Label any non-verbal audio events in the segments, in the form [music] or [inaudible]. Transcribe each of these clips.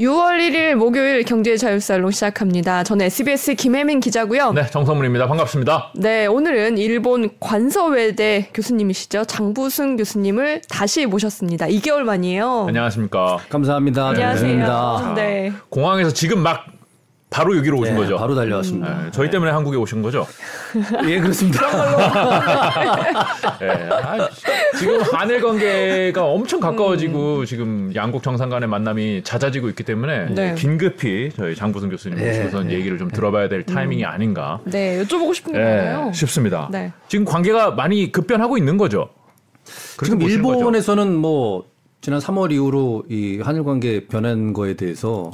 6월 1일 목요일 경제 자율살롱 시작합니다. 저는 SBS 김혜민 기자고요. 네, 정성문입니다. 반갑습니다. 네, 오늘은 일본 관서외대 교수님이시죠. 장부승 교수님을 다시 모셨습니다. 2개월 만이에요. 안녕하십니까. 감사합니다. 안녕하세요. 네. 공항에서 지금 막 바로 여기로 오신 네, 거죠? 바로 달려왔습니다. 네, 저희 때문에 한국에 오신 거죠? 예, 그렇습니다. 네, 아, 지금 한일 관계가 엄청 가까워지고 지금 양국 정상 간의 만남이 잦아지고 있기 때문에 네. 긴급히 저희 장부승 교수님 네, 모시고서 네. 얘기를 좀 들어봐야 될 타이밍이 아닌가 네, 여쭤보고 싶은 게 네, 많아요. 싶습니다. 네. 지금 관계가 많이 급변하고 있는 거죠? 지금 보시는 거죠? 일본에서는 뭐 지난 3월 이후로 이 한일 관계 변한 거에 대해서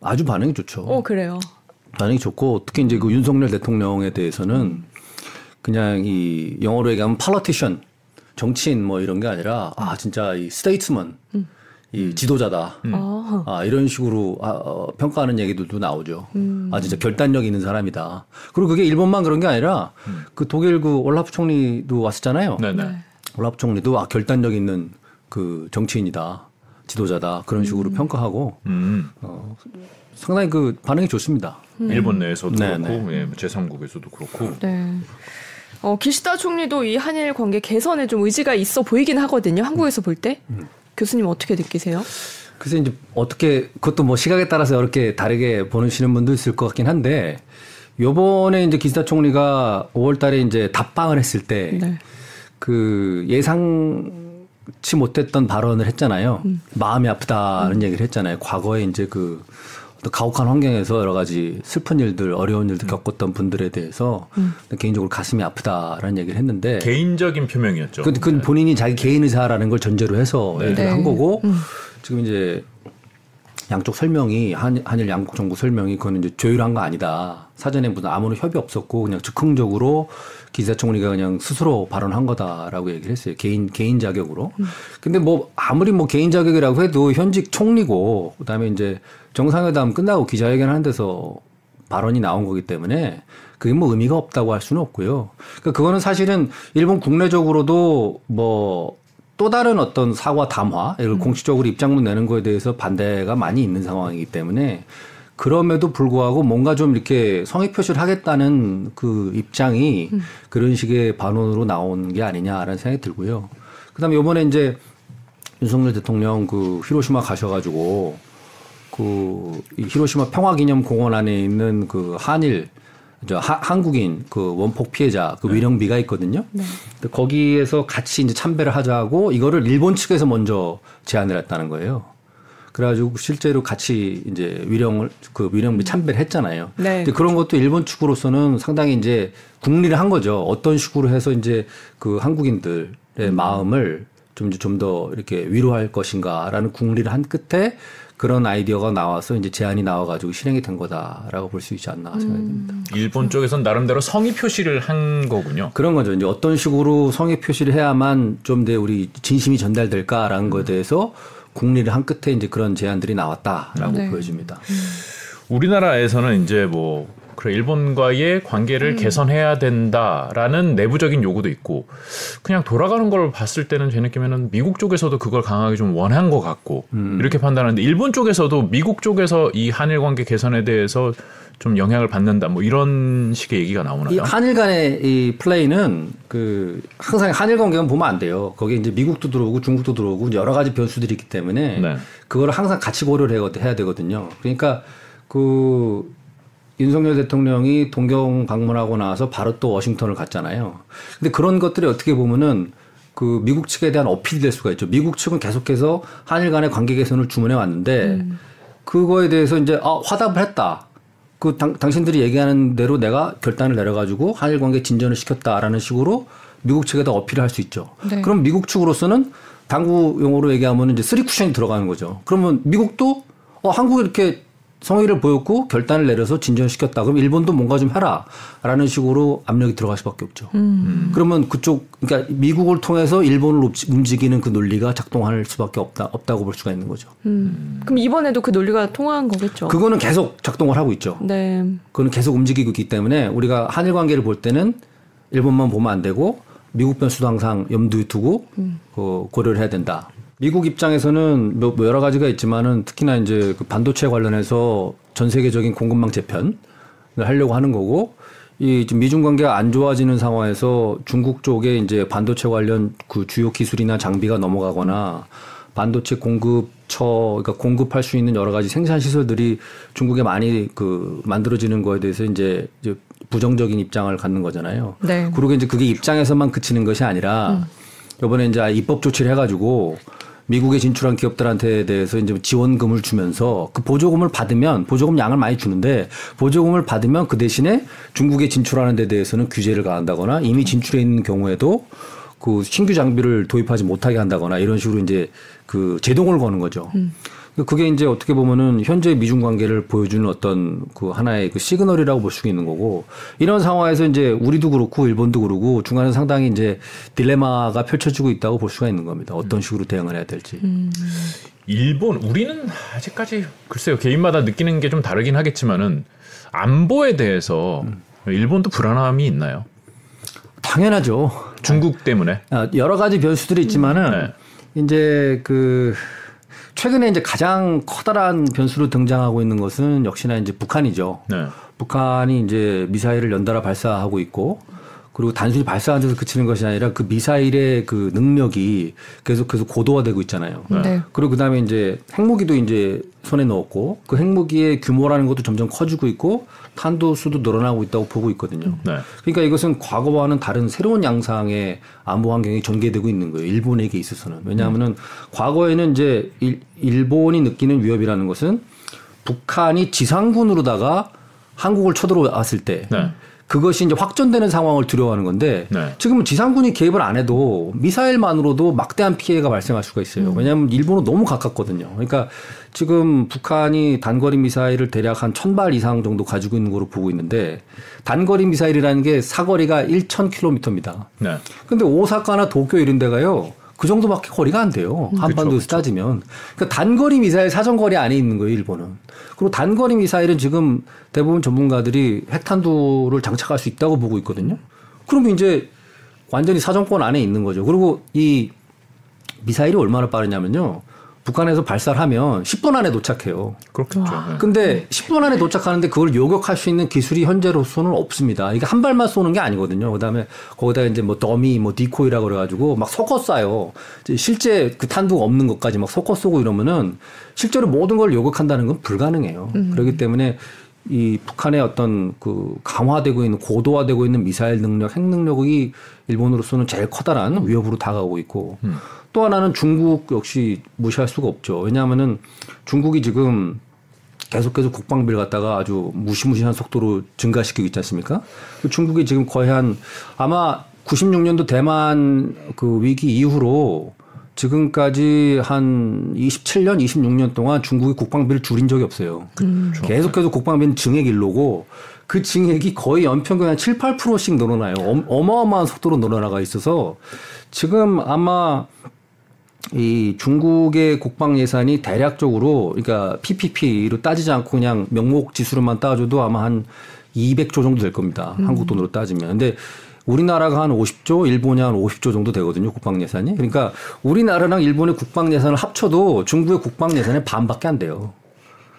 아주 반응이 좋죠. 어, 그래요. 반응이 좋고 특히 이제 그 윤석열 대통령에 대해서는 그냥 이 영어로 얘기하면 politician 정치인 뭐 이런 게 아니라 아 진짜 이 statesman 이 지도자다. 아, 아, 이런 식으로 아, 어, 평가하는 얘기들도 나오죠. 아, 진짜 결단력 있는 사람이다. 그리고 그게 일본만 그런 게 아니라 그 독일 그 올라프 총리도 왔었잖아요. 네네. 네. 올라프 총리도 아, 결단력 있는 그 정치인이다. 지도자다. 그런 식으로 평가하고 음, 상당히 그 반응이 좋습니다. 일본 내에서도 네, 그렇고 예, 제3국에서도 그렇고 네. 어, 기시다 총리도 이 한일 관계 개선에 좀 의지가 있어 보이긴 하거든요. 한국에서 볼 때. 교수님 어떻게 느끼세요? 그래서 이제 어떻게 그것도 뭐 시각에 따라서 이렇게 다르게 보시는 분도 있을 것 같긴 한데 요번에 이제 기시다 총리가 5월 달에 이제 답방을 했을 때 네. 그 예상 치 못했던 발언을 했잖아요. 마음이 아프다는 얘기를 했잖아요. 과거에 이제 그 어떤 가혹한 환경에서 여러 가지 슬픈 일들, 어려운 일들 겪었던 분들에 대해서 개인적으로 가슴이 아프다라는 얘기를 했는데 개인적인 표명이었죠. 그, 그 본인이 자기 개인 의사라는 걸 전제로 해서 얘기를 네. 한 거고 지금 이제 양쪽 설명이 한, 한일 양국 정부 설명이 그거는 이제 조율한 거 아니다. 사전에 무슨 아무런 협의 없었고 그냥 즉흥적으로 기사 총리가 그냥 스스로 발언한 거다라고 얘기를 했어요. 개인 개인 자격으로. 근데 뭐 아무리 뭐 개인 자격이라고 해도 현직 총리고 그다음에 이제 정상회담 끝나고 기자회견 하는 데서 발언이 나온 거기 때문에 그게 뭐 의미가 없다고 할 수는 없고요. 그러니까 그거는 사실은 일본 국내적으로도 뭐 또 다른 어떤 사과 담화, 이걸 공식적으로 입장문 내는 거에 대해서 반대가 많이 있는 상황이기 때문에 그럼에도 불구하고 뭔가 좀 이렇게 성의 표시를 하겠다는 그 입장이 그런 식의 반론으로 나온 게 아니냐라는 생각이 들고요. 그다음에 요번에 이제 윤석열 대통령 그 히로시마 가셔가지고 그이 히로시마 평화기념공원 안에 있는 그 한일 저 하- 한국인 그 원폭 피해자 그 위령비가 있거든요. 근데 거기에서 같이 이제 참배를 하자고 이거를 일본 측에서 먼저 제안을 했다는 거예요. 그래가지고 실제로 같이 이제 위령을 그 위령비 참배를 했잖아요. 네. 근데 그런 것도 일본 측으로서는 상당히 이제 국리를 한 거죠. 어떤 식으로 해서 이제 그 한국인들의 마음을 좀 좀 더 이렇게 위로할 것인가라는 국리를 한 끝에 그런 아이디어가 나와서 이제 제안이 나와가지고 실행이 된 거다라고 볼 수 있지 않나 생각이 듭니다. 일본 쪽에선 나름대로 성의 표시를 한 거군요. 그런 거죠. 이제 어떤 식으로 성의 표시를 해야만 좀 더 우리 진심이 전달될까라는 거에 대해서 국리를 한 끝에 이제 그런 제안들이 나왔다라고 네. 보여집니다. 우리나라에서는 이제 뭐 그래 일본과의 관계를 개선해야 된다라는 내부적인 요구도 있고 그냥 돌아가는 걸 봤을 때는 제 느낌에는 미국 쪽에서도 그걸 강하게 좀 원한 것 같고 이렇게 판단하는데 일본 쪽에서도 미국 쪽에서 이 한일 관계 개선에 대해서 좀 영향을 받는다 뭐 이런 식의 얘기가 이 나오나요? 한일 간의 이 플레이는 그 항상 한일 관계만 보면 안 돼요. 거기에 이제 미국도 들어오고 중국도 들어오고 여러 가지 변수들이 있기 때문에 네. 그거를 항상 같이 고려를 해야- 되거든요. 그러니까 그 윤석열 대통령이 동경 방문하고 나서 바로 또 워싱턴을 갔잖아요. 근데 그런 것들이 어떻게 보면은 그 미국 측에 대한 어필이 될 수가 있죠. 미국 측은 계속해서 한일 간의 관계 개선을 주문해 왔는데 그거에 대해서 이제 아, 화답을 했다. 그 당, 당신들이 얘기하는 대로 내가 결단을 내려가지고 한일 관계 진전을 시켰다라는 식으로 미국 측에다 어필을 할 수 있죠. 네. 그럼 미국 측으로서는 당구 용어로 얘기하면 이제 쓰리 쿠션이 들어가는 거죠. 그러면 미국도 어, 한국이 이렇게 성의를 보였고 결단을 내려서 진전시켰다. 그럼 일본도 뭔가 좀 해라라는 식으로 압력이 들어갈 수밖에 없죠. 그러면 그쪽 그러니까 미국을 통해서 일본을 움직- 움직이는 그 논리가 작동할 수밖에 없다 없다고 볼 수가 있는 거죠. 음. 그럼 이번에도 그 논리가 통한 거겠죠. 그거는 계속 작동을 하고 있죠. 네. 그거는 계속 움직이고 있기 때문에 우리가 한일 관계를 볼 때는 일본만 보면 안 되고 미국 변수도 항상 염두에 두고 그 고려를 해야 된다. 미국 입장에서는 뭐 여러 가지가 있지만은 특히나 이제 그 반도체 관련해서 전 세계적인 공급망 재편을 하려고 하는 거고 이 지금 미중 관계가 안 좋아지는 상황에서 중국 쪽에 이제 반도체 관련 그 주요 기술이나 장비가 넘어가거나 반도체 공급처 그러니까 공급할 수 있는 여러 가지 생산 시설들이 중국에 많이 그 만들어지는 거에 대해서 이제 이제 부정적인 입장을 갖는 거잖아요. 네. 그리고 이제 그게 입장에서만 그치는 것이 아니라 이번에 이제 입법 조치를 해가지고 미국에 진출한 기업들한테 대해서 이제 지원금을 주면서 그 보조금을 받으면 보조금 양을 많이 주는데 보조금을 받으면 그 대신에 중국에 진출하는 데 대해서는 규제를 가한다거나 이미 진출해 있는 경우에도 그 신규 장비를 도입하지 못하게 한다거나 이런 식으로 이제 그 제동을 거는 거죠. 그게 이제 어떻게 보면은 현재 미중 관계를 보여주는 어떤 그 하나의 그 시그널이라고 볼 수 있는 거고 이런 상황에서 이제 우리도 그렇고 일본도 그렇고 중간에 상당히 이제 딜레마가 펼쳐지고 있다고 볼 수가 있는 겁니다. 어떤 식으로 대응을 해야 될지. 일본 우리는 아직까지 글쎄요 개인마다 느끼는 게 좀 다르긴 하겠지만은 안보에 대해서 일본도 불안함이 있나요? 당연하죠. 중국 때문에 아, 여러 가지 변수들이 있지만은 네. 이제 그 최근에 이제 가장 커다란 변수로 등장하고 있는 것은 역시나 이제 북한이죠. 네. 북한이 이제 미사일을 연달아 발사하고 있고 그리고 단순히 발사한 데서 그치는 것이 아니라 그 미사일의 그 능력이 계속 계속 고도화되고 있잖아요. 네. 그리고 그다음에 이제 핵무기도 이제 손에 넣었고 그 핵무기의 규모라는 것도 점점 커지고 있고 탄도 수도 늘어나고 있다고 보고 있거든요. 네. 그러니까 이것은 과거와는 다른 새로운 양상의 안보 환경이 전개되고 있는 거예요. 일본에게 있어서는. 왜냐하면은 과거에는 이제 일, 일본이 느끼는 위협이라는 것은 북한이 지상군으로다가 한국을 쳐들어왔을 때 네. 그것이 이제 확전되는 상황을 두려워하는 건데 네. 지금은 지상군이 개입을 안 해도 미사일만으로도 막대한 피해가 발생할 수가 있어요. 왜냐하면 일본은 너무 가깝거든요. 그러니까 지금 북한이 단거리 미사일을 대략 한 천 발 이상 정도 가지고 있는 거로 보고 있는데 단거리 미사일이라는 게 사거리가 1,000km입니다. 네. 근데 오사카나 도쿄 이런 데가요. 그 정도밖에 거리가 안 돼요. 한반도에서 따지면. 그러니까 단거리 미사일 사정거리 안에 있는 거예요, 일본은. 그리고 단거리 미사일은 지금 대부분 전문가들이 핵탄두를 장착할 수 있다고 보고 있거든요. 그러면 이제 완전히 사정권 안에 있는 거죠. 그리고 이 미사일이 얼마나 빠르냐면요. 북한에서 발사를 하면 10분 안에 도착해요. 그렇겠죠. 네. 근데 10분 안에 도착하는데 그걸 요격할 수 있는 기술이 현재로서는 없습니다. 이게 한 발만 쏘는 게 아니거든요. 그다음에 거기다 이제 뭐 더미, 뭐 디코이라고 그래가지고 막 섞어 쏴요. 실제 그 탄두가 없는 것까지 막 섞어 쏘고 이러면은 실제로 모든 걸 요격한다는 건 불가능해요. 그렇기 때문에 이 북한의 어떤 그 강화되고 있는 고도화되고 있는 미사일 능력, 핵 능력이 일본으로서는 제일 커다란 위협으로 다가오고 있고 또 하나는 중국 역시 무시할 수가 없죠. 왜냐하면은 중국이 지금 계속 계속 국방비를 갖다가 아주 무시무시한 속도로 증가시키고 있지 않습니까? 그 중국이 지금 거의 한 아마 96년도 대만 그 위기 이후로 지금까지 한 27년, 26년 동안 중국이 국방비를 줄인 적이 없어요. 계속 계속 국방비는 증액 일로고 그 증액이 거의 연평균 한 7, 8%씩 늘어나요. 엄- 어마어마한 속도로 늘어나가 있어서 지금 아마 이 중국의 국방 예산이 대략적으로 그러니까 PPP로 따지지 않고 그냥 명목 지수로만 따져도 아마 한 200조 정도 될 겁니다. 한국 돈으로 따지면. 근데 우리나라가 한 50조, 일본이 한 50조 정도 되거든요. 국방 예산이. 그러니까 우리나라랑 일본의 국방 예산을 합쳐도 중국의 국방 예산의 반밖에 안 돼요.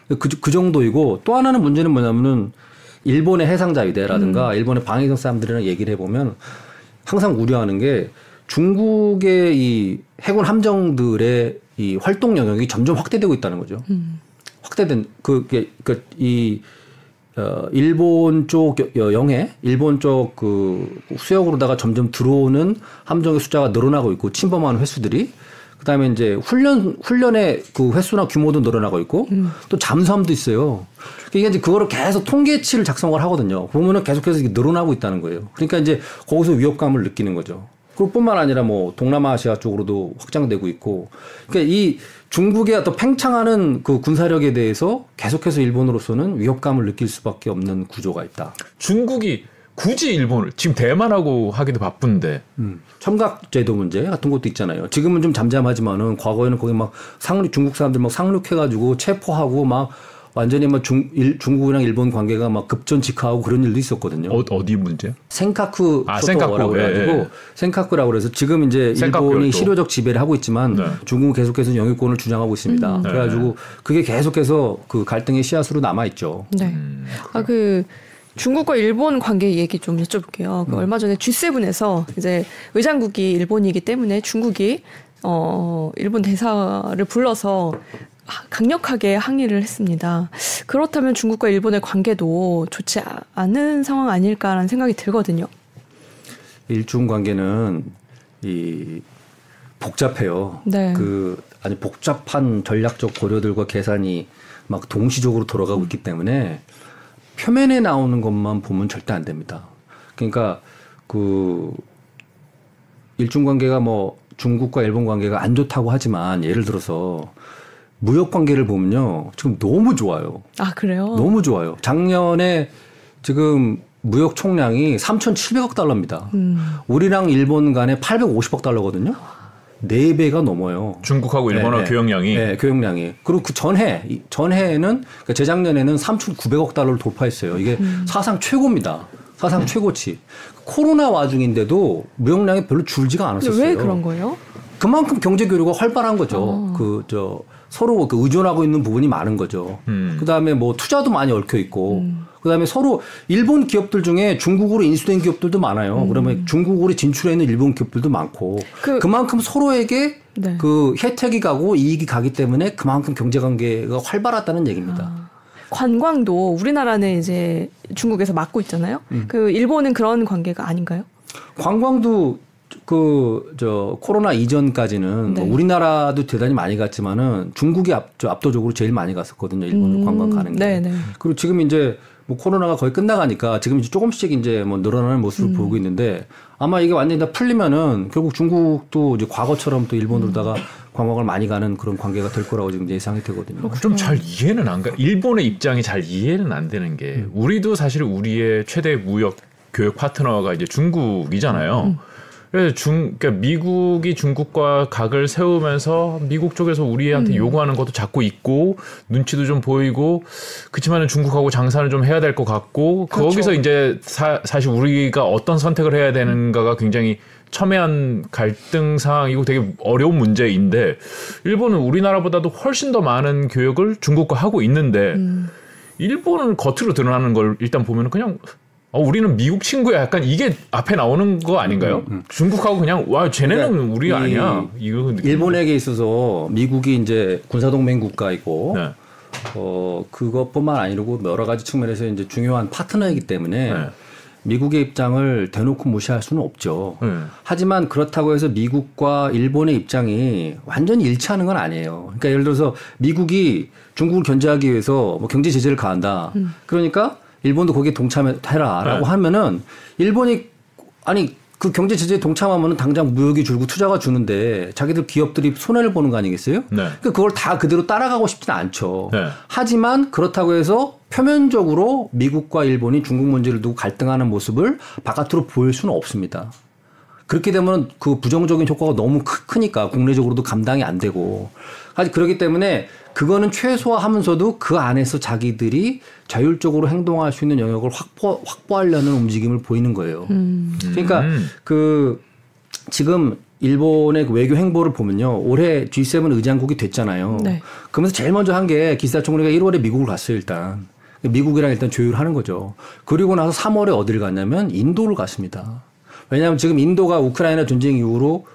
그, 그 정도이고 또 하나는 문제는 뭐냐면은 일본의 해상자위대라든가 일본의 방위성 사람들이랑 얘기를 해보면 항상 우려하는 게 중국의 이 해군 함정들의 이 활동 영역이 점점 확대되고 있다는 거죠. 확대된 그게 그이 어, 일본 쪽 여- 영해, 일본 쪽 그 수역으로다가 점점 들어오는 함정의 숫자가 늘어나고 있고 침범하는 횟수들이 그다음에 이제 훈련 훈련의 그 횟수나 규모도 늘어나고 있고 또 잠수함도 있어요. 이게 이제 그거를 계속 통계치를 작성을 하거든요. 보면은 계속해서 이게 늘어나고 있다는 거예요. 그러니까 이제 거기서 위협감을 느끼는 거죠. 그뿐만 아니라 뭐 동남아시아 쪽으로도 확장되고 있고, 그러니까 이 중국의 어떤 팽창하는 그 군사력에 대해서 계속해서 일본으로서는 위협감을 느낄 수밖에 없는 구조가 있다. 중국이 굳이 일본을 지금 대만하고 하기도 바쁜데 음. 첨각제도 문제 같은 것도 있잖아요. 지금은 좀 잠잠하지만은 과거에는 거기 막 상륙 중국 사람들 막 상륙해가지고 체포하고 막 완전히 막 중, 일, 중국이랑 일본 관계가 막 급전 직하하고 그런 일도 있었거든요. 어, 어디 문제? 센카쿠 아, 쇼토라고 센카쿠. 예, 해가지고 예. 센카쿠라고 그래서 지금 이제 일본이. 실효적 지배를 하고 있지만 네. 중국은 계속해서 영유권을 주장하고 있습니다. 음. 그래가지고 그게 계속해서 그 갈등의 씨앗으로 남아 있죠. 네. 음, 아그 중국과 일본 관계 얘기 좀 여쭤볼게요. 음. 그 얼마 전에 G7에서 이제 의장국이 일본이기 때문에 중국이 어 일본 대사를 불러서 하- 강력하게 항의를 했습니다. 그렇다면 중국과 일본의 관계도 좋지 아- 않은 상황 아닐까라는 생각이 들거든요. 일중 관계는 이 복잡해요. 네. 그 아주 복잡한 전략적 고려들과 계산이 막 동시적으로 돌아가고 있기 때문에 표면에 나오는 것만 보면 절대 안 됩니다. 그러니까 그 일중 관계가 뭐 중국과 일본 관계가 안 좋다고 하지만 예를 들어서 무역 관계를 보면요. 지금 너무 좋아요. 아 그래요? 너무 좋아요. 작년에 지금 무역 총량이 3,700억 달러입니다. 음. 우리랑 일본 간에 850억 달러거든요. 네 배가 넘어요. 중국하고 일본어 네, 네. 교역량이 네, 교역량이. 그리고 그 전해 이 전해에는 그러니까 재작년에는 3,900억 달러를 돌파했어요. 이게 음. 사상 최고입니다. 사상 최고치. 코로나 와중인데도 무역량이 별로 줄지가 않았었어요. 왜 그런 거예요? 그만큼 경제 교류가 활발한 거죠. 어. 그저 서로 그 의존하고 있는 부분이 많은 거죠. 음. 그 다음에 뭐 투자도 많이 얽혀 있고 음. 그 다음에 서로 일본 기업들 중에 중국으로 인수된 기업들도 많아요. 그러면 중국으로 진출해 있는 일본 기업들도 많고 음. 그- 그, 만큼 서로에게 네. 그 혜택이 가고 이익이 가기 때문에 그만큼 경제 관계가 활발하다는 얘기입니다. 아. 관광도 우리나라는 이제 중국에서 맡고 있잖아요. 음. 그 일본은 그런 관계가 아닌가요? 관광도 그 저 코로나 이전까지는 네. 뭐 우리나라도 대단히 많이 갔지만은 중국이 앞, 저 압도적으로 제일 많이 갔었거든요. 일본으로 음, 관광 가는 게. 네네. 그리고 지금 이제 뭐 코로나가 거의 끝나가니까 지금 이제 조금씩 이제 뭐 늘어나는 음. 모습을 보이고 있는데 아마 이게 완전히 다 풀리면은 결국 중국도 이제 과거처럼 또 일본으로다가 음. 관광을 많이 가는 그런 관계가 될 거라고 지금 예상이 되거든요. 좀 잘 이해는 안 가. 일본의 입장이 잘 이해는 안 되는 게 우리도 사실 우리의 최대 무역 교역 파트너가 이제 중국이잖아요. 그래서 중 그러니까 미국이 중국과 각을 세우면서 미국 쪽에서 우리한테 요구하는 것도 자꾸 있고 눈치도 좀 보이고 그렇지만은 중국하고 장사는 좀 해야 될 것 같고 그렇죠. 거기서 이제 사, 사실 우리가 어떤 선택을 해야 되는가가 굉장히 첨예한 갈등 상황이고 되게 어려운 문제인데 일본은 우리나라보다도 훨씬 더 많은 교역을 중국과 하고 있는데 음. 일본은 겉으로 드러나는 걸 일단 보면 은 그냥 어, 우리는 미국 친구야 약간 이게 앞에 나오는 거 아닌가요? 중국하고 그냥 와 쟤네는 음, 그러니까 우리가 이 아니야 이거 일본에게 있어서 미국이 이제 군사동맹 국가이고 네. 어 그것뿐만 아니고 여러 가지 측면에서 이제 중요한 파트너이기 때문에 네. 미국의 입장을 대놓고 무시할 수는 없죠. 네. 하지만 그렇다고 해서 미국과 일본의 입장이 완전히 일치하는 건 아니에요. 그러니까 예를 들어서 미국이 중국을 견제하기 위해서 뭐 경제 제재를 가한다. 그러니까 일본도 거기에 동참해라라고 네. 하면은 일본이 아니 그 경제 제재에 동참하면은 당장 무역이 줄고 투자가 주는데 자기들 기업들이 손해를 보는 거 아니겠어요? 네. 그러니까 그걸 다 그대로 따라가고 싶지는 않죠. 네. 하지만 그렇다고 해서 표면적으로 미국과 일본이 중국 문제를 두고 갈등하는 모습을 바깥으로 보일 수는 없습니다. 그렇게 되면 그 부정적인 효과가 너무 크, 크니까 국내적으로도 감당이 안 되고. 하지 그렇기 때문에 그거는 최소화하면서도 그 안에서 자기들이 자율적으로 행동할 수 있는 영역을 확보, 확보하려는 움직임을 보이는 거예요. 음. 그러니까 음. 그 지금 일본의 그 외교 행보를 보면요. 올해 G7 의장국이 됐잖아요. 네. 그러면서 제일 먼저 한 게 기시다 총리가 1월에 미국을 갔어요, 일단. 미국이랑 일단 조율하는 거죠. 그리고 나서 3월에 어디를 갔냐면 인도를 갔습니다. 왜냐하면 지금 인도가 우크라이나 전쟁 이후로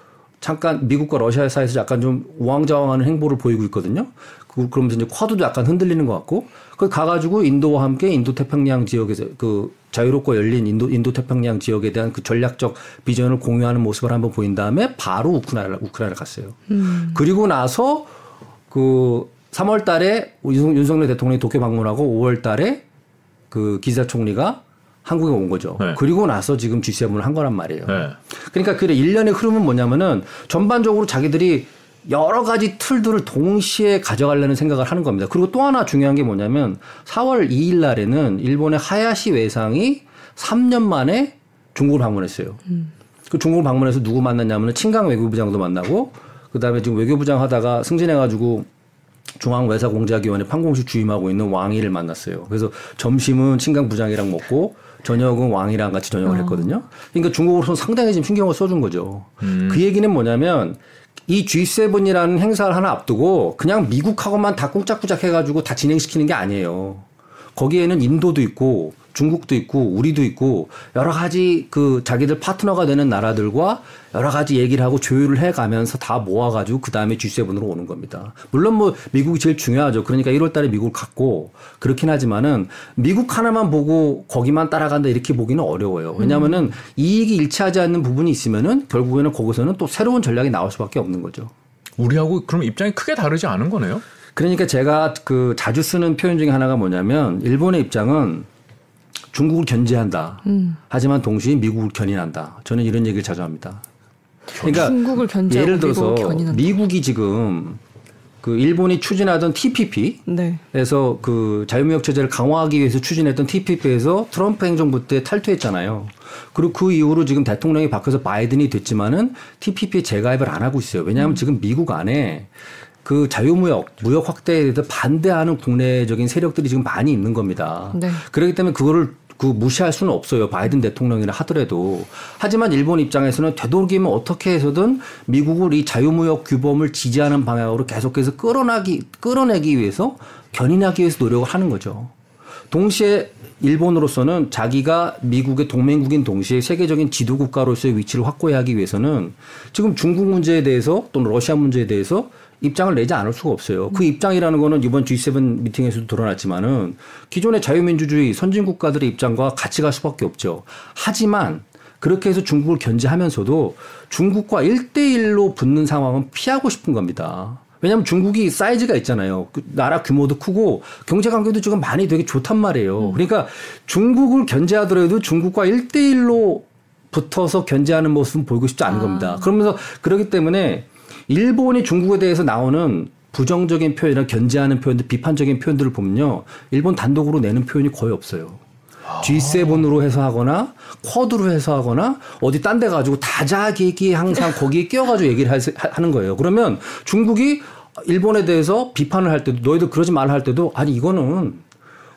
잠깐 미국과 러시아 사이에서 약간 좀 우왕좌왕하는 행보를 보이고 있거든요. 그, 그러면서 이제 쿼드도 약간 흔들리는 것 같고, 그 가가지고 인도와 함께 인도 태평양 지역에서 그 자유롭고 열린 인도 인도 태평양 지역에 대한 그 전략적 비전을 공유하는 모습을 한번 보인 다음에 바로 우크라이나 우크라이나 갔어요. 음. 그리고 나서 그 3월 달에 윤석- 윤석열 대통령이 도쿄 방문하고 5월 달에 그 기사 총리가 한국에 온 거죠. 네. 그리고 나서 지금 G7을 한 거란 말이에요. 네. 그러니까 그 일련의 흐름은 뭐냐면은 전반적으로 자기들이 여러 가지 툴들을 동시에 가져가려는 생각을 하는 겁니다. 그리고 또 하나 중요한 게 뭐냐면 4월 2일 날에는 일본의 하야시 외상이 3년 만에 중국을 방문했어요. 그 중국을 방문해서 누구 만났냐면은 친강 외교부장도 만나고 그다음에 지금 외교부장 하다가 승진해가지고 중앙외사공작위원회 판공실 주임하고 있는 왕이를 만났어요. 그래서 점심은 친강 부장이랑 먹고 저녁은 왕이랑 같이 저녁을 어. 했거든요. 그러니까 중국으로서는 상당히 지금 신경을 써준 거죠. 그 얘기는 뭐냐면 이 G7이라는 행사를 하나 앞두고 그냥 미국하고만 다 꿍짝꿍짝 해가지고 다 진행시키는 게 아니에요. 거기에는 인도도 있고 중국도 있고 우리도 있고 여러 가지 그 자기들 파트너가 되는 나라들과 여러 가지 얘기를 하고 조율을 해 가면서 다 모아 가지고 그 다음에 G7으로 오는 겁니다. 물론 뭐 미국이 제일 중요하죠. 그러니까 1월 달에 미국을 갔고 그렇긴 하지만은 미국 하나만 보고 거기만 따라간다 이렇게 보기는 어려워요. 왜냐하면은 이익이 일치하지 않는 부분이 있으면은 결국에는 거기서는 또 새로운 전략이 나올 수밖에 없는 거죠. 우리하고 그럼 입장이 크게 다르지 않은 거네요. 그러니까 제가 그 자주 쓰는 표현 중에 하나가 뭐냐면 일본의 입장은 중국을 견제한다. 음. 하지만 동시에 미국을 견인한다. 저는 이런 얘기를 자주 합니다. 그러니까 중국을 견제하고 예를 들어서. 미국이 지금 그 일본이 추진하던 TPP 네. 에서 그 자유무역 체제를 강화하기 위해서 추진했던 TPP에서 트럼프 행정부 때 탈퇴했잖아요. 그리고 그 이후로 지금 대통령이 바뀌어서 바이든이 됐지만은 TPP에 재가입을 안 하고 있어요. 왜냐하면 음. 지금 미국 안에 그 자유무역, 무역 확대에 대해서 반대하는 국내적인 세력들이 지금 많이 있는 겁니다. 네. 그렇기 때문에 그거를 그 무시할 수는 없어요. 바이든 대통령이라 하더라도. 하지만 일본 입장에서는 되도록이면 어떻게 해서든 미국을 이 자유무역 규범을 지지하는 방향으로 계속해서 끌어나기, 끌어내기 위해서 견인하기 위해서 노력을 하는 거죠. 동시에 일본으로서는 자기가 미국의 동맹국인 동시에 세계적인 지도 국가로서의 위치를 확고히 하기 위해서는 지금 중국 문제에 대해서 또는 러시아 문제에 대해서 입장을 내지 않을 수가 없어요. 그 입장이라는 거는 이번 G7 미팅에서도 드러났지만은 기존의 자유민주주의 선진 국가들의 입장과 같이 갈 수밖에 없죠. 하지만 그렇게 해서 중국을 견제하면서도 중국과 1대1로 붙는 상황은 피하고 싶은 겁니다. 왜냐하면 중국이 사이즈가 있잖아요. 그 나라 규모도 크고 경제 관계도 지금 많이 되게 좋단 말이에요. 그러니까 중국을 견제하더라도 중국과 1대1로 붙어서 견제하는 모습은 보이고 싶지 않은 겁니다. 그러면서 그렇기 때문에 일본이 중국에 대해서 나오는 부정적인 표현이나 견제하는 표현들, 비판적인 표현들을 보면요. 일본 단독으로 내는 표현이 거의 없어요. G7으로 해서 하거나 쿼드로 해서 하거나 어디 딴 데 가지고 다자기기 항상 거기에 끼어가지고 얘기를 하- 하는 거예요. 그러면 중국이 일본에 대해서 비판을 할 때도 너희들 그러지 말라 할 때도 아니 이거는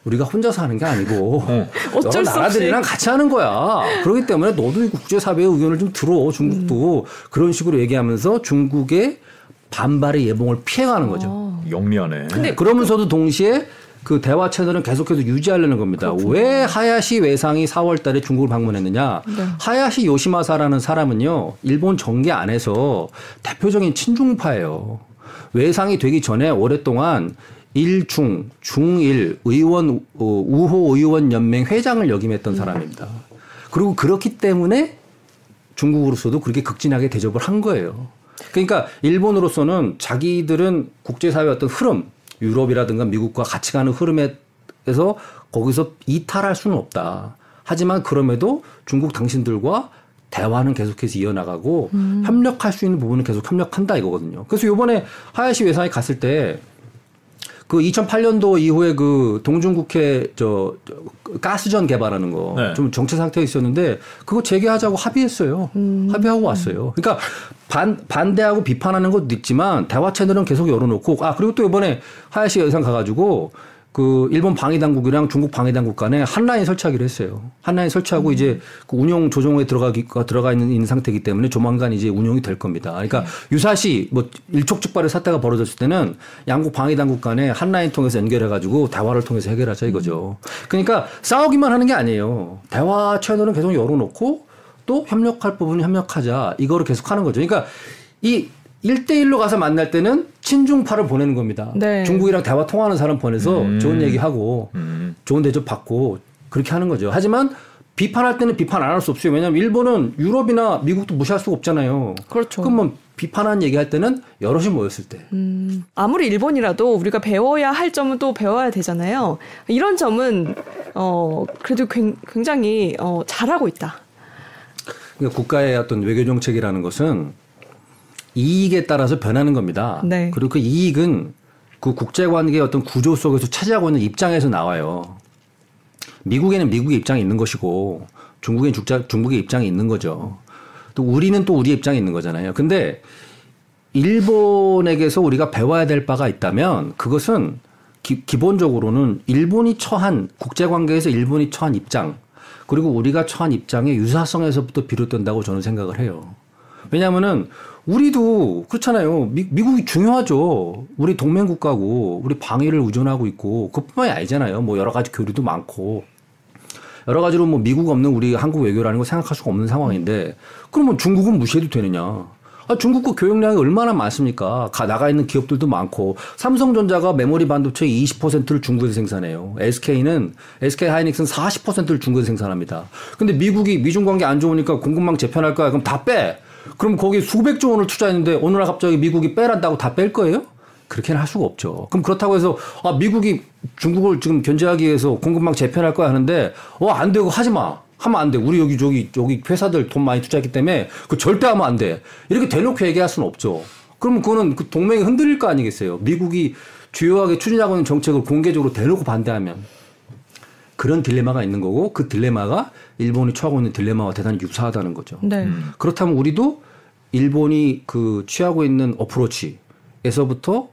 우리가 혼자서 하는 게 아니고 [laughs] 여러 어쩔 수 나라들이랑 같이 하는 거야. 그렇기 때문에 너도 이 국제사회의 의견을 좀 들어. 중국도 그런 식으로 얘기하면서 중국의 반발의 예봉을 피해가는 거죠. 어. 영리하네. 근데 그러면서도 동시에 그 대화 채널은 계속해서 유지하려는 겁니다. 왜 하야시 외상이 4월 달에 중국을 방문했느냐? 네. 하야시 요시마사라는 사람은요, 일본 정계 안에서 대표적인 친중파예요. 외상이 되기 전에 오랫동안 일중, 중일 의원, 어, 우호 의원 연맹 회장을 역임했던 사람입니다. 그리고 그렇기 때문에 중국으로서도 그렇게 극진하게 대접을 한 거예요. 그러니까 일본으로서는 자기들은 국제사회 어떤 흐름, 유럽이라든가 미국과 같이 가는 흐름에서 거기서 이탈할 수는 없다. 하지만 그럼에도 중국 당신들과 대화는 계속해서 이어나가고 협력할 수 있는 부분은 계속 협력한다 이거거든요. 그래서 요번에 하야시 외상에 갔을 때 그 2008년도 이후에 그 동중국해 저, 저 가스전 개발하는 거 네. 좀 정체 상태에 있었는데 그거 재개하자고 합의했어요. 합의하고 왔어요. 그러니까 반 반대하고 비판하는 것도 있지만 대화 채널은 계속 열어놓고 아 그리고 또 이번에 하야시 예상 가가지고 그 일본 방위 당국이랑 중국 방위 당국 간에 한 라인 설치하기로 했어요. 한 라인 설치하고 이제 그 운용 조정에 들어가기가 들어가 있는, 있는 상태이기 때문에 조만간 이제 운용이 될 겁니다. 그러니까 유사시 뭐 일촉즉발의 사태가 벌어졌을 때는 양국 방위 당국 간에 한 라인 통해서 연결해 가지고 대화를 통해서 해결하자 이거죠. 그러니까 싸우기만 하는 게 아니에요. 대화 채널은 계속 열어놓고 또 협력할 부분은 협력하자 이거를 계속 하는 거죠. 그러니까 이 1대1로 가서 만날 때는 친중파를 보내는 겁니다. 네. 중국이랑 대화 통하는 사람 보내서 음. 좋은 얘기하고 음. 좋은 대접 받고 그렇게 하는 거죠. 하지만 비판할 때는 비판 안 할 수 없어요. 왜냐하면 일본은 유럽이나 미국도 무시할 수가 없잖아요. 그렇죠. 그럼 뭐 비판하는 얘기할 때는 여럿이 모였을 때. 음, 아무리 일본이라도 우리가 배워야 할 점은 또 배워야 되잖아요. 이런 점은 어 그래도 굉- 굉장히 어 잘하고 있다. 그러니까 국가의 어떤 외교 정책이라는 것은 이익에 따라서 변하는 겁니다. 네. 그리고 그 이익은 그 국제 관계의 어떤 구조 속에서 차지하고 있는 입장에서 나와요. 미국에는 미국의 입장이 있는 것이고 중국엔 중자, 중국의 입장이 있는 거죠. 또 우리는 또 우리의 입장이 있는 거잖아요. 근데 일본에게서 우리가 배워야 될 바가 있다면 그것은 기, 기본적으로는 일본이 처한 국제 관계에서 일본이 처한 입장 그리고 우리가 처한 입장의 유사성에서부터 비롯된다고 저는 생각을 해요. 왜냐하면은 우리도 그렇잖아요. 미, 미국이 중요하죠. 우리 동맹 국가고 우리 방위를 의존하고 있고 그뿐만이 아니잖아요. 뭐 여러 가지 교류도 많고 여러 가지로 뭐 미국 없는 우리 한국 외교라는 거 생각할 수가 없는 상황인데 그러면 중국은 무시해도 되느냐? 아, 중국 거 교역량이 얼마나 많습니까? 가, 나가 있는 기업들도 많고 삼성전자가 메모리 반도체의 20%를 중국에서 생산해요. SK는 SK 하이닉스는 40%를 중국에서 생산합니다. 근데 미국이 미중 관계 안 좋으니까 공급망 재편할 거야. 그럼 다 빼. 그럼 거기 수백조 원을 투자했는데 어느 날 갑자기 미국이 빼란다고 다 뺄 거예요? 그렇게는 할 수가 없죠. 그럼 그렇다고 해서 아 미국이 중국을 지금 견제하기 위해서 공급망 재편할 거야 하는데 어안 되고 하지 마. 하면 안 돼. 우리 여기 저기 여기 회사들 돈 많이 투자했기 때문에 그 절대 하면 안 돼. 이렇게 대놓고 얘기할 수는 없죠. 그러면 그거는 그 동맹이 흔들릴 거 아니겠어요. 미국이 주요하게 추진하고 있는 정책을 공개적으로 대놓고 반대하면 그런 딜레마가 있는 거고 그 딜레마가 일본이 처하고 있는 딜레마와 대단히 유사하다는 거죠. 네. 음. 그렇다면 우리도 일본이 그 취하고 있는 어프로치에서부터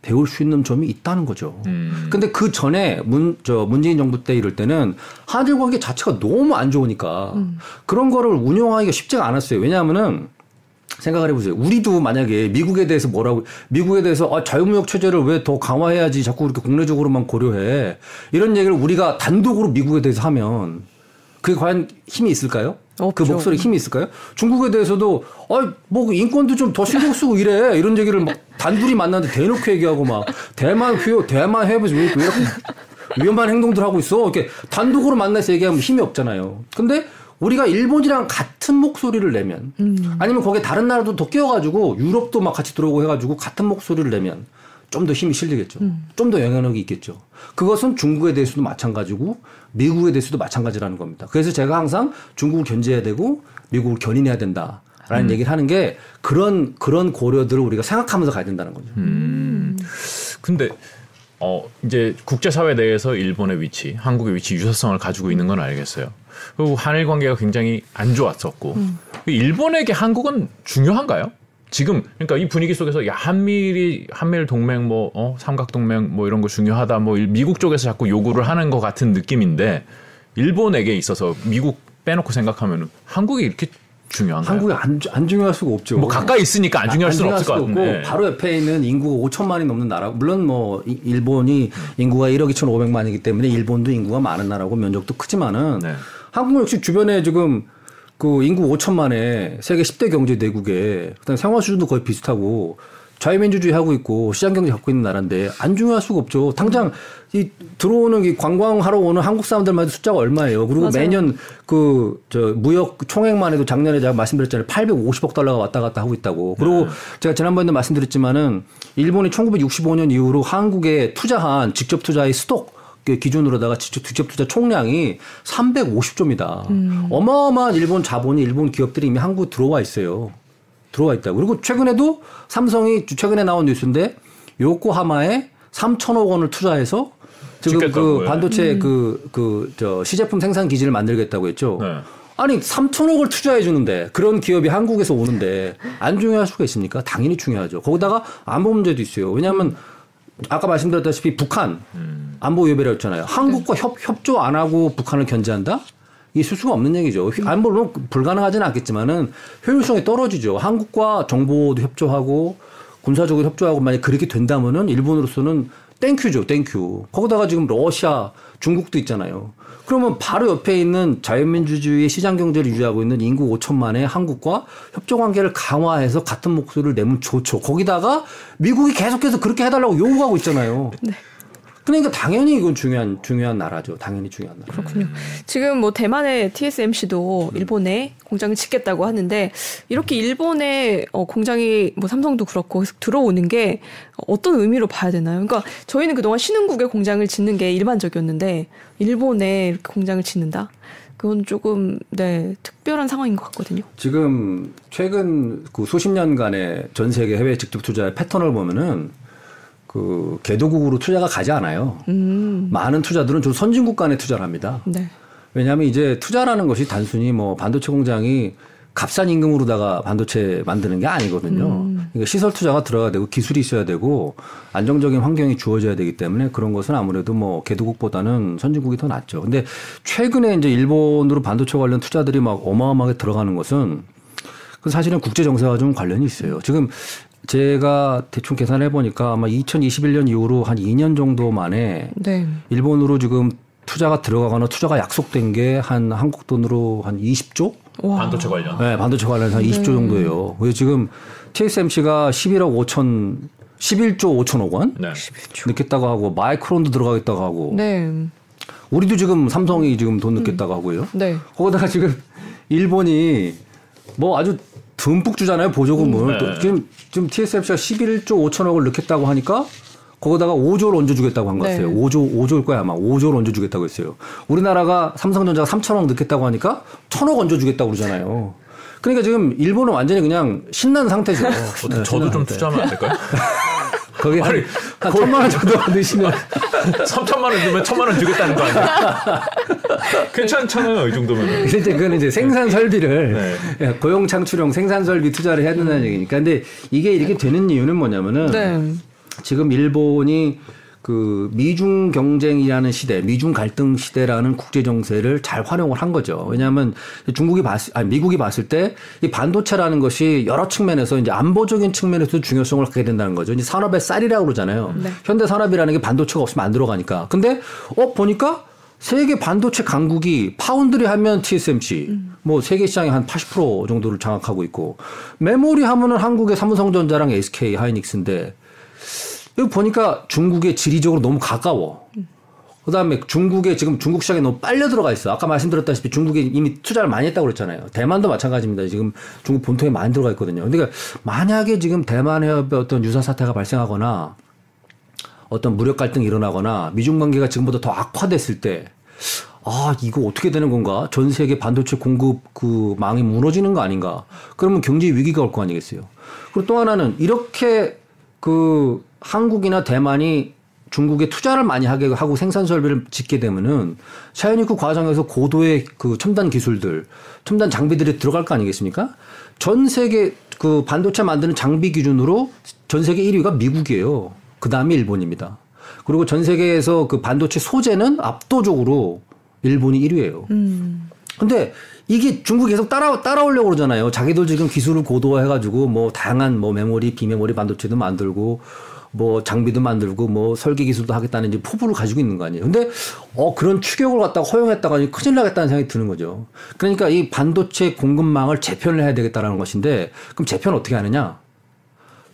배울 수 있는 점이 있다는 거죠. 음. 근데 그 전에 문, 저, 문재인 정부 때 이럴 때는 한일 관계 자체가 너무 안 좋으니까 그런 거를 운영하기가 쉽지가 않았어요. 왜냐하면은 생각을 해보세요. 우리도 만약에 미국에 대해서 뭐라고, 미국에 대해서 아, 자유무역 체제를 왜 더 강화해야지 자꾸 그렇게 국내적으로만 고려해. 이런 얘기를 우리가 단독으로 미국에 대해서 하면 그게 과연 힘이 있을까요? 그 없죠. 목소리 힘이 있을까요? 중국에 대해서도 아뭐 인권도 좀 더 신경 쓰고 이래 이런 얘기를 막 단둘이 만났는데 대놓고 얘기하고 막 대만 휘 대만 해보지 왜, 왜 이렇게 위험한 행동들 하고 있어 이렇게 단독으로 만나서 얘기하면 힘이 없잖아요. 근데 우리가 일본이랑 같은 목소리를 내면 아니면 거기에 다른 나라도 더 끼워가지고 유럽도 막 같이 들어오고 해가지고 같은 목소리를 내면 좀 더 힘이 실리겠죠. 좀더 영향력이 있겠죠. 그것은 중국에 대해서도 마찬가지고 미국에 대해서도 마찬가지라는 겁니다. 그래서 제가 항상 중국을 견제해야 되고 미국을 견인해야 된다 라는 얘기를 하는 게 그런 그런 고려들을 우리가 생각하면서 가야 된다는 거죠. 음. 근데 어 이제 국제 사회 내에서 일본의 위치, 한국의 위치 유사성을 가지고 있는 건 알겠어요. 그리고 한일 관계가 굉장히 안 좋았었고 일본에게 한국은 중요한가요? 지금 그러니까 이 분위기 속에서 야 한미리 한미일 동맹 뭐 어, 삼각 동맹 뭐 이런 거 중요하다 뭐 일- 미국 쪽에서 자꾸 요구를 하는 것 같은 느낌인데 일본에게 있어서 미국 빼놓고 생각하면 한국이 이렇게 중요한가요? 한국이 안, 주- 안 중요할 수가 없죠. 뭐 가까이 있으니까 안 중요할 수는 없을 것 같은데. 바로 옆에 있는 인구가 5천만이 넘는 나라. 물론 뭐 이- 일본이 인구가 1억 2,500만이기 때문에 일본도 인구가 많은 나라고 면적도 크지만은 네. 한국 역시 주변에 지금 그 인구 5천만의 세계 10대 경제 내국에 그다음에 생활 수준도 거의 비슷하고 자유민주주의 하고 있고 시장 경제 갖고 있는 나라인데 안 중요할 수가 없죠. 당장 이 들어오는 이 관광하러 오는 한국 사람들만 해도 숫자가 얼마예요. 그리고 맞아요. 매년 그 저 무역 총액만 해도 작년에 제가 말씀드렸잖아요. 850억 달러가 왔다 갔다 하고 있다고. 그리고 제가 지난번에도 말씀드렸지만은 일본이 1965년 이후로 한국에 투자한 직접 투자의 스톡 그 기준으로다가 직접, 투자 총량이 350조입니다. 어마어마한 일본 자본이 일본 기업들이 이미 한국에 들어와 있어요. 들어와 있다. 그리고 최근에도 삼성이 최근에 나온 뉴스인데 요코하마에 3천억 원을 투자해서 지금. 그 반도체 그그 저 시제품 생산 기지를 만들겠다고 했죠. 네. 아니 3천억을 투자해 주는데 그런 기업이 한국에서 오는데 안 중요할 수가 있습니까? 당연히 중요하죠. 거기다가 안보 문제도 있어요. 왜냐하면 아까 말씀드렸다시피 북한 안보 위협이라고 했잖아요. 한국과 협, 협조 안 하고 북한을 견제한다? 이게 있을 수가 없는 얘기죠. 안보는 불가능하지는 않겠지만은 효율성이 떨어지죠. 한국과 정보도 협조하고 군사적으로 협조하고 만약 그렇게 된다면은 일본으로서는 thank you죠, thank you. 거기다가 지금 러시아, 중국도 있잖아요. 그러면 바로 옆에 있는 자유민주주의 시장 경제를 유지하고 있는 인구 5천만의 한국과 협조 관계를 강화해서 같은 목소리를 내면 좋죠. 거기다가 미국이 계속해서 그렇게 해달라고 요구하고 있잖아요. 그러니까 당연히 이건 중요한 중요한 나라죠. 당연히 중요한 나라. 그렇군요. 지금 뭐 대만의 TSMC도 일본에 공장을 짓겠다고 하는데 이렇게 일본에 어, 공장이 뭐 삼성도 그렇고 들어오는 게 어떤 의미로 봐야 되나요? 그러니까 저희는 그동안 신흥국에 공장을 짓는 게 일반적이었는데 일본에 이렇게 공장을 짓는다? 그건 조금 네 특별한 상황인 것 같거든요. 지금 최근 그 수십 년간의 전 세계 해외 직접 투자의 패턴을 보면은 그 개도국으로 투자가 가지 않아요. 음, 많은 투자들은 좀 선진국 간에 투자를 합니다. 네, 왜냐하면 이제 투자라는 것이 단순히 뭐 반도체 공장이 값싼 임금으로다가 반도체 만드는 게 아니거든요. 음. 그러니까 시설 투자가 들어가야 되고 기술이 있어야 되고 안정적인 환경이 주어져야 되기 때문에 그런 것은 아무래도 뭐 개도국보다는 선진국이 더 낫죠. 근데 최근에 이제 일본으로 반도체 관련 투자들이 막 어마어마하게 들어가는 것은 그 사실은 국제 정세와 좀 관련이 있어요. 지금 제가 대충 계산해 보니까 아마 2021년 이후로 한 2년 정도 만에 네. 일본으로 지금 투자가 들어가거나 투자가 약속된 게 한 한국 돈으로 한 20조? 와. 반도체 관련. 네, 반도체 관련해서 한 20조 정도예요. 그래서 지금 TSMC가 11억 5천 11조 5천억 원 네. 넣겠다고 하고 마이크론도 들어가겠다고 하고 네. 우리도 지금 삼성이 지금 돈 넣겠다고 하고요. 네. 거기다가 지금 일본이 뭐 아주 듬뿍 주잖아요 보조금을. 음, 또 네. 지금 지금 TSMC가 11조 5천억을 넣겠다고 하니까 거기다가 5조를 얹어주겠다고 한 것 같아요. 네. 5조 5조일 거야 아마 5조를 얹어주겠다고 했어요. 우리나라가 삼성전자가 3천억 넣겠다고 하니까 1천억 얹어주겠다고 그러잖아요. 그러니까 지금 일본은 완전히 그냥 신난 상태죠. 네, [laughs] 저도 좀 상태. 투자하면 안 될까요? [laughs] 거기 한, 아니, 한 천만 원 정도 넣으시면 3천만 [laughs] 원 주면 천만 원 주겠다는 거 아니에요? [laughs] 괜찮잖아요, 이 정도면. 이제 그거는 이제 생산 설비를 네. 예, 고용 창출용 생산 설비 투자를 해야 된다는 얘기니까. 근데 이게 이렇게 되는 이유는 뭐냐면은 네. 지금 일본이 그 미중 경쟁이라는 시대, 미중 갈등 시대라는 국제 정세를 잘 활용을 한 거죠. 왜냐하면 중국이 봤, 아니 미국이 봤을 때 이 반도체라는 것이 여러 측면에서 이제 안보적인 측면에서 중요성을 갖게 된다는 거죠. 이제 산업의 쌀이라고 그러잖아요. 네. 현대 산업이라는 게 반도체가 없으면 안 들어가니까. 근데 어 보니까 세계 반도체 강국이 파운드리 하면 TSMC, 뭐 세계 시장의 한 80% 정도를 장악하고 있고 메모리 하면은 한국의 삼성전자랑 SK 하이닉스인데 여기 보니까 중국에 지리적으로 너무 가까워. 그다음에 중국에 지금 중국 시장에 너무 빨려 들어가 있어. 아까 말씀드렸다시피 중국에 이미 투자를 많이 했다고 그랬잖아요. 대만도 마찬가지입니다. 지금 중국 본토에 많이 들어가 있거든요. 그러니까 만약에 지금 대만 해협에 어떤 유사 사태가 발생하거나 어떤 무력 갈등이 일어나거나 미중 관계가 지금보다 더 악화됐을 때 아, 이거 어떻게 되는 건가? 전 세계 반도체 공급 그 망이 무너지는 거 아닌가? 그러면 경제 위기가 올 거 아니겠어요? 그리고 또 하나는 이렇게 그 한국이나 대만이 중국에 투자를 많이 하게 하고 생산 설비를 짓게 되면은 그 과정에서 고도의 그 첨단 기술들, 첨단 장비들이 들어갈 거 아니겠습니까? 전 세계 그 반도체 만드는 장비 기준으로 전 세계 1위가 미국이에요. 그 다음이 일본입니다. 그리고 전 세계에서 그 반도체 소재는 압도적으로 일본이 1위예요. 음. 근데 이게 중국이 계속 따라 따라오려고 그러잖아요. 자기들 지금 기술을 고도화해가지고 뭐 다양한 뭐 메모리, 비메모리 반도체도 만들고 뭐 장비도 만들고 뭐 설계 기술도 하겠다는 이제 포부를 가지고 있는 거 아니에요. 근데 어 그런 추격을 갖다가 허용했다가 이제 큰일 나겠다는 생각이 드는 거죠. 그러니까 이 반도체 공급망을 재편을 해야 되겠다라는 것인데 그럼 재편 어떻게 하느냐?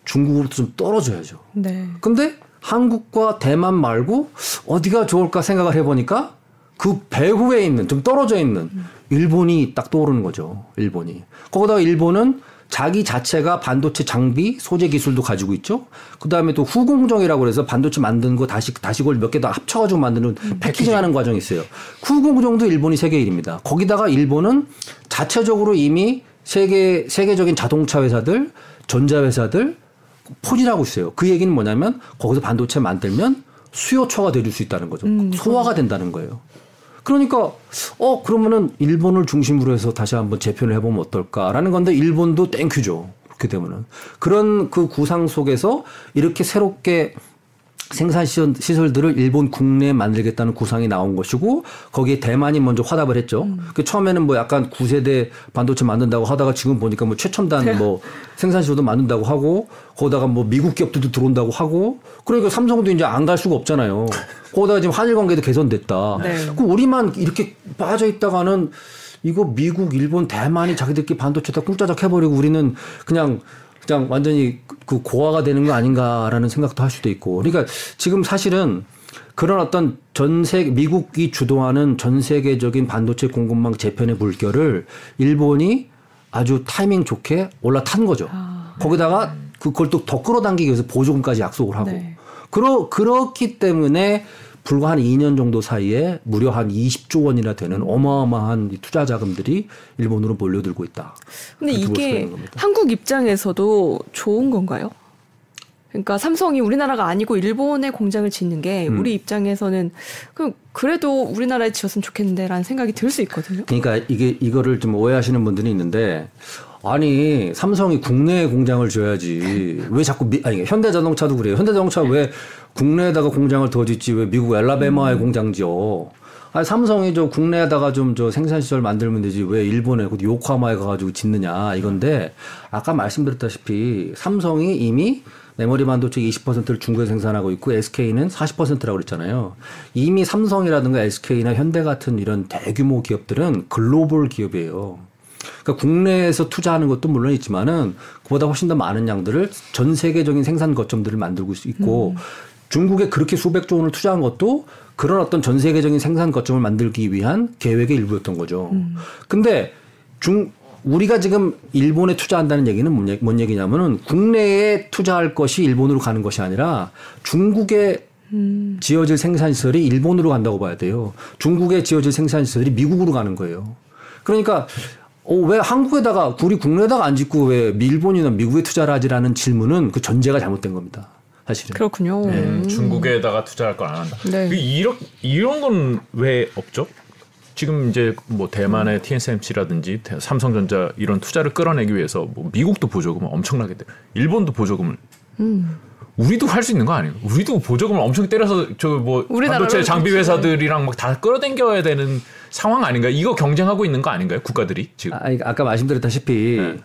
중국으로부터 좀 떨어져야죠. 네. 근데 한국과 대만 말고 어디가 좋을까 생각을 해보니까 그 배후에 있는 좀 떨어져 있는 일본이 딱 떠오르는 거죠. 일본이. 거기다가 일본은 자기 자체가 반도체 장비, 소재 기술도 가지고 있죠. 그 다음에 또 후공정이라고 그래서 반도체 만드는 거 다시, 다시 그걸 몇개더 합쳐가지고 만드는 패키징 하는 과정이 있어요. 후공정도 일본이 세계 1위입니다. 거기다가 일본은 자체적으로 이미 세계, 세계적인 자동차 회사들, 전자 회사들, 포진하고 있어요. 그 얘기는 뭐냐면 거기서 반도체 만들면 수요처가 돼줄 수 있다는 거죠. 소화가 된다는 거예요. 그러니까 어 그러면은 일본을 중심으로 해서 다시 한번 재편을 해보면 어떨까라는 건데 일본도 thank you죠. 그렇게 되면은 그런 그 구상 속에서 이렇게 새롭게 생산 시설- 시설들을 일본 국내에 만들겠다는 구상이 나온 것이고 거기에 대만이 먼저 화답을 했죠. 그 처음에는 뭐 약간 구세대 반도체 만든다고 하다가 지금 보니까 뭐 최첨단 뭐 [laughs] 생산 시설도 만든다고 하고 거기다가 뭐 미국 기업들도 들어온다고 하고 그러니까 삼성도 이제 안 갈 수가 없잖아요. 거기다가 지금 한일 관계도 개선됐다. 네. 그 우리만 이렇게 빠져 있다가는 이거 미국, 일본, 대만이 자기들끼리 반도체 다 꿍짜작 해버리고 우리는 그냥 그냥 완전히 그 고화가 되는 거 아닌가라는 생각도 할 수도 있고. 그러니까 지금 사실은 그런 어떤 전 세계 미국이 주도하는 전 세계적인 반도체 공급망 재편의 물결을 일본이 아주 타이밍 좋게 올라탄 거죠. 거기다가 그걸 또 더 끌어당기기 위해서 보조금까지 약속을 하고. 네. 그러 그렇기 때문에 불과 한 2년 정도 사이에 무려 한 20조 원이나 되는 어마어마한 이 투자 자금들이 일본으로 몰려들고 있다. 근데 이게. 한국 입장에서도 좋은 건가요? 그러니까 삼성이 우리나라가 아니고 일본에 공장을 짓는 게 음. 우리 입장에서는 그 그래도 우리나라에 지었으면 좋겠는데라는 생각이 들 수 있거든요. 그러니까 이게 이거를 좀 오해하시는 분들이 있는데 아니 삼성이 국내에 공장을 줘야지 왜 자꾸 미, 아니 현대자동차도 그래요. 현대자동차 왜 국내에다가 공장을 더 짓지 왜 미국 엘라베마에 공장 지어? 아니 삼성이 저 국내에다가 좀 저 생산 시설 만들면 되지 왜 일본에 그 요코하마에 가가지고 짓느냐 이건데 아까 말씀드렸다시피 삼성이 이미 메모리 반도체 20%를 중국에 생산하고 있고 SK는 40%라고 그랬잖아요. 이미 삼성이라든가 SK나 현대 같은 이런 대규모 기업들은 글로벌 기업이에요. 그러니까 국내에서 투자하는 것도 물론 있지만은 그보다 훨씬 더 많은 양들을 전 세계적인 생산 거점들을 만들고 있고 중국에 그렇게 수백조 원을 투자한 것도 그런 어떤 전 세계적인 생산 거점을 만들기 위한 계획의 일부였던 거죠. 근데 중 우리가 지금 일본에 투자한다는 얘기는 뭔, 얘기, 뭔 얘기냐면은 국내에 투자할 것이 일본으로 가는 것이 아니라 중국에 지어질 생산시설이 일본으로 간다고 봐야 돼요. 중국에 지어질 생산시설이 미국으로 가는 거예요. 그러니까 어, 왜 한국에다가 우리 국내에다가 안 짓고 왜 일본이나 미국에 투자를 하지라는 질문은 그 전제가 잘못된 겁니다. 사실은. 그렇군요. 음, 음. 중국에다가 투자할 걸 안 한다. 네. 그 이런 이런 건 왜 없죠? 지금 이제 뭐 대만의 TSMC라든지 대- 삼성전자 이런 투자를 끌어내기 위해서 뭐 미국도 보조금을 엄청나게 때, 일본도 보조금을. 음. 우리도 할 수 있는 거 아니에요? 우리도 보조금을 엄청 때려서 저 뭐 반도체 장비. 회사들이랑 막 다 끌어당겨야 되는 상황 아닌가요? 이거 경쟁하고 있는 거 아닌가요? 국가들이 지금. 아, 아니, 아까 말씀드렸다시피 네.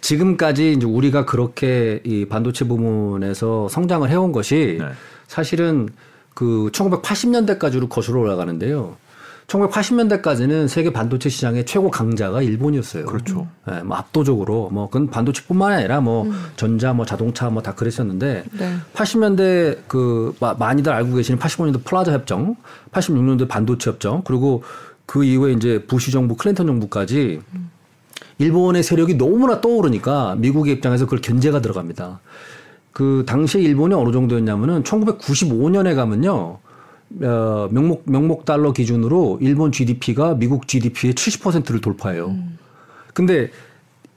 지금까지 이제 우리가 그렇게 이 반도체 부문에서 성장을 해온 것이 네. 사실은 그 1980년대까지로 거슬러 올라가는데요. 1980년대까지는 세계 반도체 시장의 최고 강자가 일본이었어요. 그렇죠. 예, 뭐 압도적으로 뭐 그건 반도체뿐만 아니라 뭐 전자 뭐 자동차 뭐 다 그랬었는데 네. 80년대 그 마- 많이들 알고 계시는 85년도 플라자 협정, 86년도 반도체 협정, 그리고 그 이후에 이제 부시 정부, 클린턴 정부까지 일본의 세력이 너무나 떠오르니까 미국의 입장에서 그걸 견제가 들어갑니다. 그 당시에 일본이 어느 정도였냐면은 1995년에 가면요. 어, 명목 명목 달러 기준으로 일본 GDP가 미국 GDP의 70%를 돌파해요. 근데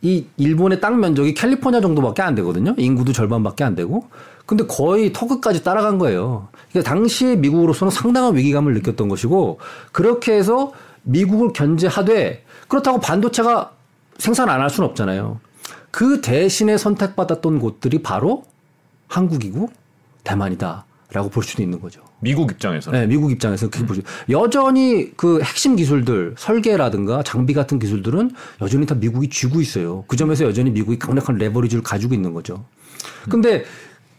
이 일본의 땅 면적이 캘리포니아 정도밖에 안 되거든요. 인구도 절반밖에 안 되고. 근데 거의 터크까지 따라간 거예요. 그러니까 당시에 미국으로서는 상당한 위기감을 느꼈던 것이고 그렇게 해서 미국을 견제하되 그렇다고 반도체가 생산 안 할 수는 없잖아요. 그 대신에 선택받았던 곳들이 바로 한국이고 대만이다 라고 볼 수도 있는 거죠. 미국 입장에서. 네, 미국 입장에서 그렇게 보죠. 여전히 그 핵심 기술들, 설계라든가 장비 같은 기술들은 여전히 다 미국이 쥐고 있어요. 그 점에서 여전히 미국이 강력한 레버리지를 가지고 있는 거죠. 근데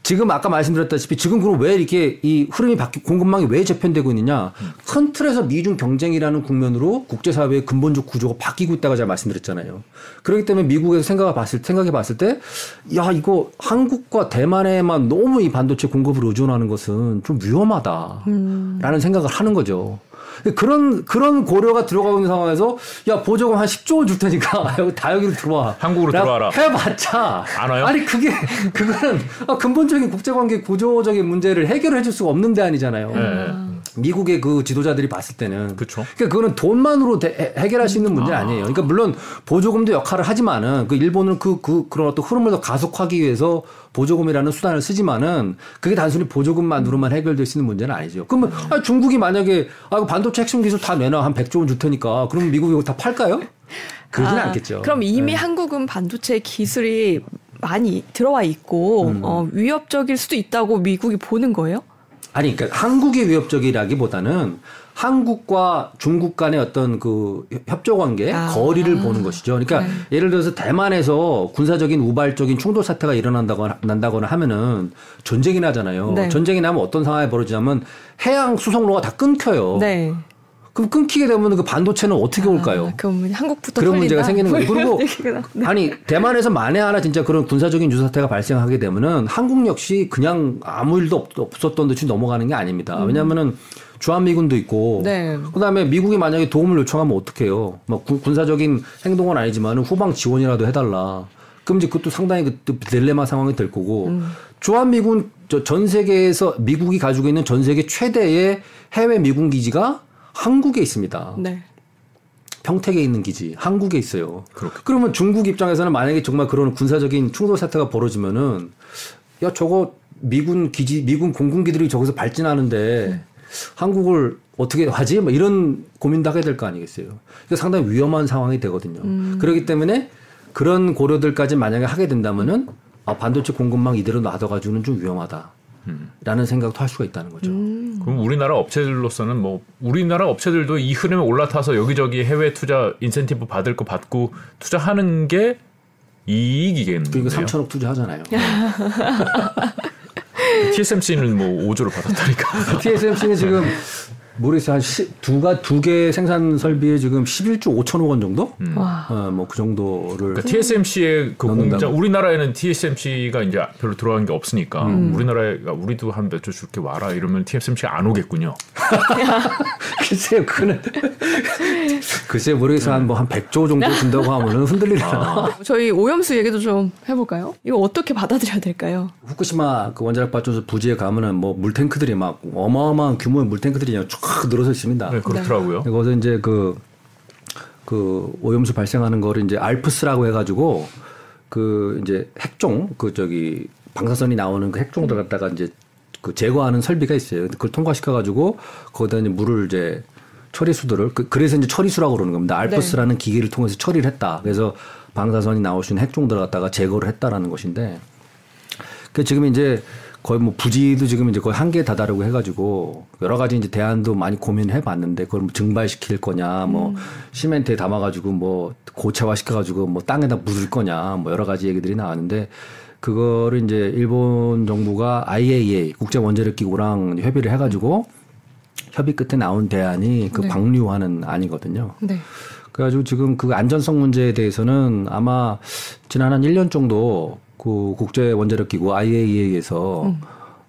지금 아까 말씀드렸다시피 지금 그럼 왜 이렇게 이 흐름이 바뀌 공급망이 왜 재편되고 있느냐? 큰 틀에서 미중 경쟁이라는 국면으로 국제사회의 근본적 구조가 바뀌고 있다고 제가 말씀드렸잖아요. 그렇기 때문에 미국에서 생각해 봤을 생각해 봤을 때, 야 이거 한국과 대만에만 너무 이 반도체 공급을 의존하는 것은 좀 위험하다라는 생각을 하는 거죠. 그런 그런 고려가 들어가고 있는 상황에서 야 보조금 한 10조 원 줄 테니까 [laughs] 다 여기로 들어와. 한국으로 들어와라. 해봤자 안 와요? 아니 그게 그거는 아, 근본적인 국제관계 구조적인 문제를 해결해 줄 수가 없는 데 아니잖아요. 네. 미국의 그 지도자들이 봤을 때는 그쵸. 그러니까 그거는 돈만으로 대- 해- 해결할 수 있는 문제 는 아니에요. 그러니까 물론 보조금도 역할을 하지만은 그 일본은 그, 그 그런 어떤 흐름을 더 가속하기 위해서 보조금이라는 수단을 쓰지만은 그게 단순히 보조금만으로만 해결될 수 있는 문제는 아니죠. 그러면 아, 중국이 만약에 아, 반도체 핵심 기술 다 내놔 한 100조 원 줄 테니까 그러면 미국이 이거 다 팔까요? 그러진 아, 않겠죠. 그럼 이미 네. 한국은 반도체 기술이 많이 들어와 있고 음. 어, 위협적일 수도 있다고 미국이 보는 거예요? 아니, 그러니까 한국이 위협적이라기보다는 한국과 중국 간의 어떤 그 협조 관계, 아. 거리를 보는 것이죠. 그러니까 네. 예를 들어서 대만에서 군사적인 우발적인 충돌 사태가 일어난다거나 난다거나 하면은 전쟁이 나잖아요. 네. 전쟁이 나면 어떤 상황이 벌어지냐면 해양 수송로가 다 끊겨요. 네. 그럼 끊기게 되면 그 반도체는 어떻게 올까요? 아, 그럼 한국부터 그런. 문제가 생기는 거예요. 그리고 [laughs] 나- 아니 대만에서 만에 하나 진짜 그런 군사적인 유사태가 발생하게 되면은 한국 역시 그냥 아무 일도 없, 없었던 듯이 넘어가는 게 아닙니다. 왜냐하면은 주한미군도 있고, 음. 네. 그다음에 미국이 만약에 도움을 요청하면 어떡해요? 막 군- 군사적인 행동은 아니지만은 후방 지원이라도 해달라. 그럼 이제 그것도 상당히 그 딜레마 상황이 될 거고, 음. 주한미군 저전 세계에서 미국이 가지고 있는 전 세계 최대의 해외 미군 기지가 한국에 있습니다. 네. 평택에 있는 기지, 한국에 있어요. 그렇게. 그러면 중국 입장에서는 만약에 정말 그런 군사적인 충돌 사태가 벌어지면은 야 저거 미군 기지, 미군 공군기들이 저기서 발진하는데 한국을 어떻게 하지? 뭐 이런 고민도 하게 될 거 아니겠어요. 그러니까 상당히 위험한 상황이 되거든요. 그렇기 때문에 그런 고려들까지 만약에 하게 된다면은 아, 반도체 공급망 이대로 놔둬가지고는 좀 위험하다. 라는 생각도 할 수가 있다는 거죠. 그럼 우리나라 업체들로서는 뭐 우리나라 업체들도 이 흐름에 올라타서 여기저기 해외 투자 인센티브 받을 거 받고 투자하는 게 이익이겠네요. 그러니까 3천억 투자하잖아요. [laughs] [laughs] TSMC는 뭐 5조를 받았다니까. [laughs] TSMC는 지금 모르겠어요. 한 시, 두가 두 개 생산 설비에 지금 11조 5천억 원 정도? 와. 어, 뭐그 정도를 그러니까 TSMC의 그 넣는다고. 공장 우리나라에는 TSMC가 이제 별로 들어간 게 없으니까 우리나라가 우리도 한 몇 조 줄게 와라 이러면 TSMC가 안 오겠군요. [laughs] 글쎄요, 그는 [laughs] 글쎄요, 모르겠어요. 한뭐한 100조 정도 준다고 하면은 흔들리려나. 저희 오염수 얘기도 좀 해볼까요? 이거 어떻게 받아들여야 될까요? 후쿠시마 그 원자력 발전소 부지에 가면은 뭐 물탱크들이 막 어마어마한 규모의 물탱크들이 그냥 쫙 늘어서 있습니다. 네, 그렇더라고요. 거기서 이제 그, 그 오염수 발생하는 거를 이제 알프스라고 해가지고 그 이제 핵종 그 저기 방사선이 나오는 그 핵종들 갖다가 이제 그 제거하는 설비가 있어요. 그걸 통과시켜가지고 거기다 이제 물을 이제 처리수들을 그, 그래서 이제 처리수라고 그러는 겁니다. 알프스라는 기계를 통해서 처리를 했다. 그래서 방사선이 나올 수 있는 핵종들을 갖다가 제거를 했다라는 것인데 그 지금 이제 거의 뭐 부지도 지금 이제 거의 한계에 다다르고 해가지고 여러 가지 이제 대안도 많이 고민을 해봤는데 그걸 뭐 증발시킬 거냐 뭐 시멘트에 담아가지고 뭐 고체화 시켜가지고 뭐 땅에다 묻을 거냐 뭐 여러 가지 얘기들이 나왔는데 그거를 이제 일본 정부가 IAEA 국제 원자력 기구랑 협의를 해가지고 협의 끝에 나온 대안이 그 네. 방류하는 안이거든요. 네. 그래가지고 지금 그 안전성 문제에 대해서는 아마 지난 한 1년 정도 그 국제 원자력 기구 IAEA에서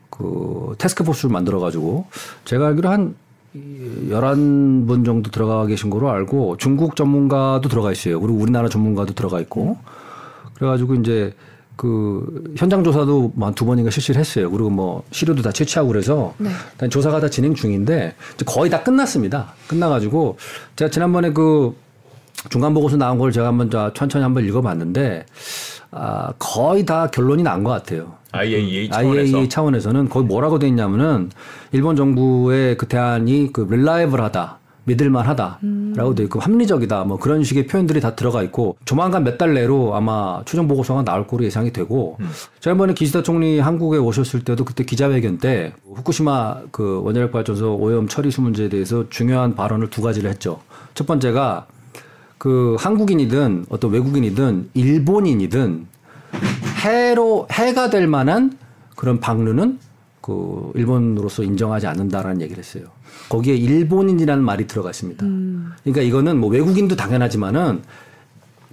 그 테스크포스를 만들어 가지고 제가 알기로 한 11분 정도 들어가 계신 거로 알고 중국 전문가도 들어가 있어요. 그리고 우리나라 전문가도 들어가 있고 그래가지고 이제 그 현장 조사도 한두 번인가 실시를 했어요. 그리고 뭐 시료도 다 채취하고 그래서 네. 일단 조사가 다 진행 중인데 이제 거의 다 끝났습니다. 끝나가지고 제가 지난번에 그 중간 보고서 나온 걸 제가 한번 자- 천천히 한번 읽어봤는데 아 거의 다 결론이 난 것 같아요. IAEA 차원에서 IAEA 차원에서는 거기 뭐라고 돼 있냐면은 일본 정부의 그 대안이 그 릴라이블하다. 믿을만하다라고 돼 있고 합리적이다 뭐 그런 식의 표현들이 다 들어가 있고 조만간 몇 달 내로 아마 추정 보고서가 나올 거로 예상이 되고 지난번에 기시다 총리 한국에 오셨을 때도 그때 기자회견 때 후쿠시마 그 원자력 발전소 오염 처리수 문제에 대해서 중요한 발언을 두 가지를 했죠. 첫 번째가 그 한국인이든 어떤 외국인이든 일본인이든 해로 해가 될 만한 그런 방류는 그 일본으로서 인정하지 않는다라는 얘기를 했어요. 거기에 일본인이라는 말이 들어가 있습니다. 그러니까 이거는 뭐 외국인도 당연하지만은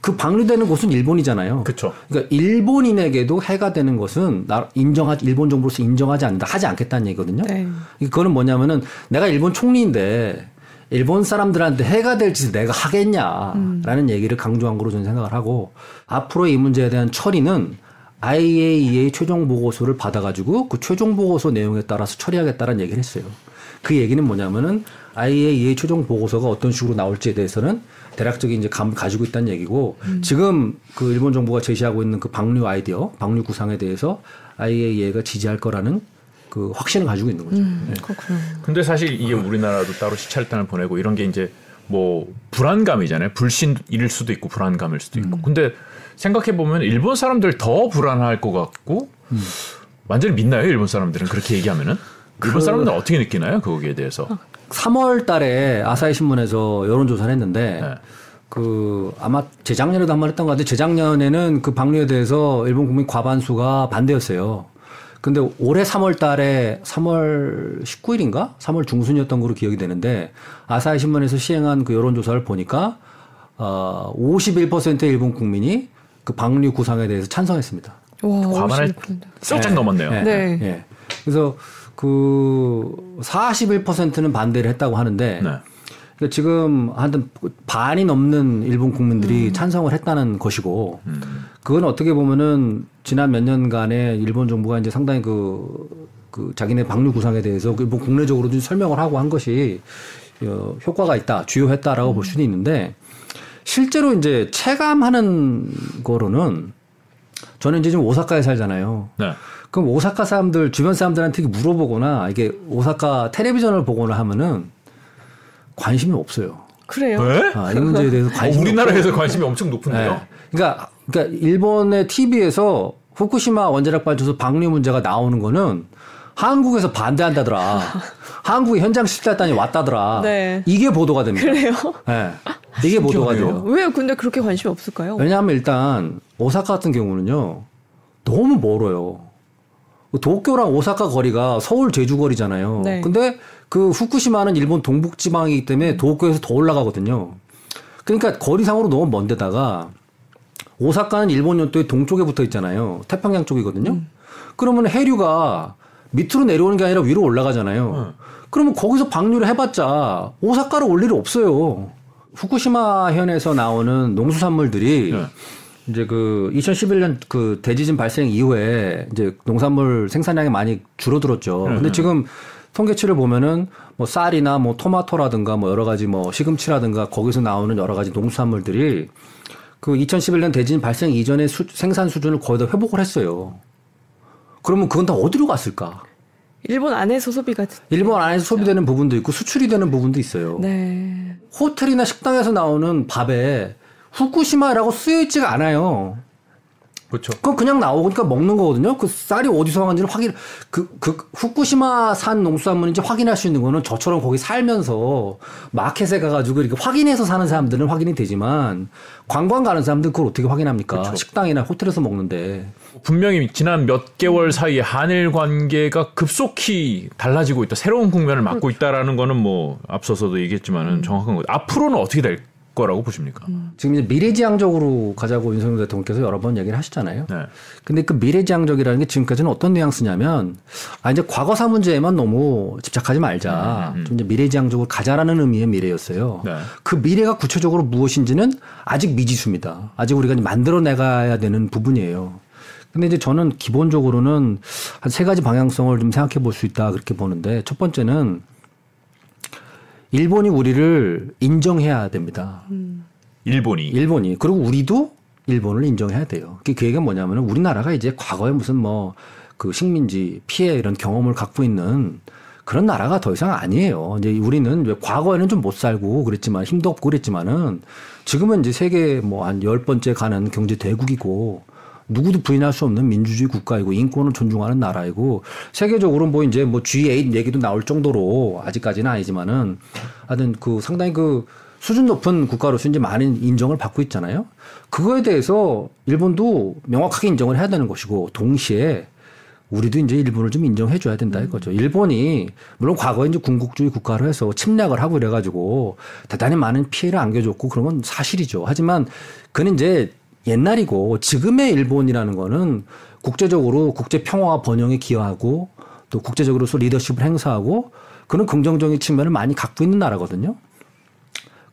그 방류되는 곳은 일본이잖아요. 그렇죠. 그러니까 일본인에게도 해가 되는 것은 나 인정하지 일본 정부로서 인정하지 않는다 하지 않겠다는 얘기거든요. 네. 그거는 뭐냐면은 내가 일본 총리인데 일본 사람들한테 해가 될 짓을 내가 하겠냐라는 얘기를 강조한 거로 저는 생각을 하고 앞으로 이 문제에 대한 처리는 IAEA 최종 보고서를 받아가지고 그 최종 보고서 내용에 따라서 처리하겠다는 얘기를 했어요. 그 얘기는 뭐냐면은 IAEA 최종 보고서가 어떤 식으로 나올지에 대해서는 대략적인 이제 감을 가지고 있다는 얘기고 지금 그 일본 정부가 제시하고 있는 그 방류 아이디어, 방류 구상에 대해서 IAEA가 지지할 거라는 그 확신을 가지고 있는 거죠. 음, 네. 그렇군요. 근데 사실 이게 우리나라도 따로 시찰단을 보내고 이런 게 이제 뭐 불안감이잖아요. 불신일 수도 있고 불안감일 수도 있고. 근데 생각해 보면 일본 사람들 더 불안할 것 같고 완전히 믿나요? 일본 사람들은 그렇게 얘기하면은 일본 사람들은 어떻게 느끼나요? 거기에 대해서. 3월 달에 아사히 신문에서 여론조사를 했는데 네. 그 아마 재작년에도 한 번 했던 것 같은데 재작년에는 그 방류에 대해서 일본 국민 과반수가 반대였어요. 근데 올해 3월 달에 3월 19일인가? 3월 중순이었던 걸로 기억이 되는데 아사히 신문에서 시행한 그 여론 조사를 보니까 어 51%의 일본 국민이 그 방류 구상에 대해서 찬성했습니다. 와, 과반을 50%. 쏙 넘었네요. 네. 네. 예. 그래서 그 41%는 반대를 했다고 하는데 네. 그러니까 지금 한 반이 넘는 일본 국민들이 찬성을 했다는 것이고 그건 어떻게 보면은 지난 몇 년간에 일본 정부가 이제 상당히 그, 그 자기네 방류 구상에 대해서 그 일본 국내적으로 좀 설명을 하고 한 것이 어, 효과가 있다, 주요했다라고 볼 수는 있는데 실제로 이제 체감하는 거로는 저는 이제 지금 오사카에 살잖아요. 네. 그럼 오사카 사람들 주변 사람들한테 물어보거나 이게 오사카 텔레비전을 보거나 하면은 관심이 없어요. 그래요. 왜? 아, 이 문제에 대해서 어, [laughs] 관심이 우리나라에서 관심이 엄청. 높은데요. 네. 그러니까 그러니까 일본의 TV에서 후쿠시마 원자력 발전소 방류 문제가 나오는 거는 한국에서 반대한다더라. [laughs] 한국에 현장 실태단이 왔다더라. 네. 이게 보도가 됩니다. 그래요. 네. 이게 보도가. 돼요. 왜 근데 그렇게 관심이 없을까요? 왜냐하면 일단 오사카 같은 경우는요 너무 멀어요. 도쿄랑 오사카 거리가 서울 제주 거리잖아요. 네. 근데 그 후쿠시마는 일본 동북 지방이기 때문에 도쿄에서 더 올라가거든요. 그러니까 거리상으로 너무 먼데다가 오사카는 일본 연도의 동쪽에 붙어 있잖아요. 태평양 쪽이거든요. 그러면 해류가 밑으로 내려오는 게 아니라 위로 올라가잖아요. 그러면 거기서 방류를 해봤자 오사카로 올 일이 없어요. 후쿠시마 현에서 나오는 농수산물들이 네. 이제 그 2011년 그 대지진 발생 이후에 이제 농산물 생산량이 많이 줄어들었죠. 근데 지금 통계치를 보면은 뭐 쌀이나 뭐 토마토라든가 뭐 여러 가지 뭐 시금치라든가 거기서 나오는 여러 가지 농수산물들이 그 2011년 대지진 발생 이전의 수- 생산 수준을 거의 다 회복을 했어요. 그러면 그건 다 어디로 갔을까? 일본 안에서 소비가 일본 안에서 소비되는 부분도 있고 수출이 되는 부분도 있어요. 네. 호텔이나 식당에서 나오는 밥에 후쿠시마라고 쓰여 있지가 않아요. 그렇죠. 그건 그냥 나오니까 먹는 거거든요. 그 쌀이 어디서 왔는지를 확인, 그, 그, 후쿠시마 산 농수산물인지 확인할 수 있는 거는 저처럼 거기 살면서 마켓에 가가지고 이렇게 확인해서 사는 사람들은 확인이 되지만 관광 가는 사람들은 그걸 어떻게 확인합니까? 식당이나 호텔에서 먹는데. 분명히 지난 몇 개월 사이에 한일 관계가 급속히 달라지고 있다. 새로운 국면을 맞고 있다라는 거는 뭐 앞서서도 얘기했지만은 정확한 거. 앞으로는 어떻게 될 거라고 보십니까? 지금 이제 미래지향적으로 가자고 윤석열 대통령께서 여러 번 얘기를 하시잖아요. 네. 근데 그 미래지향적이라는 게 지금까지는 어떤 뉘앙스냐면 아 이제 과거사 문제에만 너무 집착하지 말자. 좀 이제 미래지향적으로 가자라는 의미의 미래였어요. 네. 그 미래가 구체적으로 무엇인지는 아직 미지수입니다. 아직 우리가 이제 만들어 내가야 되는 부분이에요. 근데 이제 저는 기본적으로는 한 세 가지 방향성을 좀 생각해 볼 수 있다 그렇게 보는데 첫 번째는 일본이 우리를 인정해야 됩니다. 일본이 일본이 그리고 우리도 일본을 인정해야 돼요. 그 얘기가 뭐냐면은 우리나라가 이제 과거에 무슨 뭐 그 식민지 피해 이런 경험을 갖고 있는 그런 나라가 더 이상 아니에요. 이제 우리는 왜 과거에는 좀 못 살고 그랬지만 힘도 없고 그랬지만은 지금은 이제 세계 뭐 한 열 번째 가는 경제 대국이고 누구도 부인할 수 없는 민주주의 국가이고 인권을 존중하는 나라이고 세계적으로 뭐 이제 뭐 G8 얘기도 나올 정도로 아직까지는 아니지만은 하여튼 그 상당히 그 수준 높은 국가로서 이제 많은 인정을 받고 있잖아요. 그거에 대해서 일본도 명확하게 인정을 해야 되는 것이고 동시에 우리도 이제 일본을 좀 인정해 줘야 된다 이거죠. 일본이 물론 과거에 이제 군국주의 국가로 해서 침략을 하고 이래 가지고 대단히 많은 피해를 안겨줬고 그런 건 사실이죠. 하지만 그는 이제 옛날이고 지금의 일본이라는 거는 국제적으로 국제 평화와 번영에 기여하고 또 국제적으로서 리더십을 행사하고 그런 긍정적인 측면을 많이 갖고 있는 나라거든요.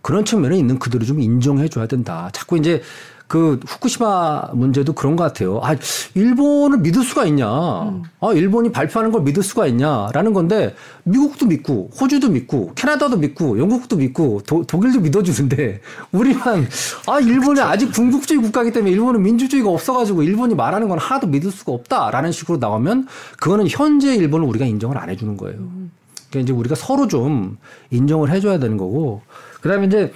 그런 측면에 있는 그들을 좀 인정해 줘야 된다. 자꾸 이제 그 후쿠시마 문제도 그런 것 같아요. 아, 일본을 믿을 수가 있냐. 아, 일본이 발표하는 걸 믿을 수가 있냐라는 건데 미국도 믿고 호주도 믿고 캐나다도 믿고 영국도 믿고 도, 독일도 믿어주는데 [laughs] 우리만 아, 일본이 아직 군국주의 국가이기 때문에 일본은 민주주의가 없어가지고 일본이 말하는 건 하나도 믿을 수가 없다라는 식으로 나오면 그거는 현재 일본을 우리가 인정을 안 해주는 거예요. 그러니까 이제 우리가 서로 좀 인정을 해줘야 되는 거고 그다음에 이제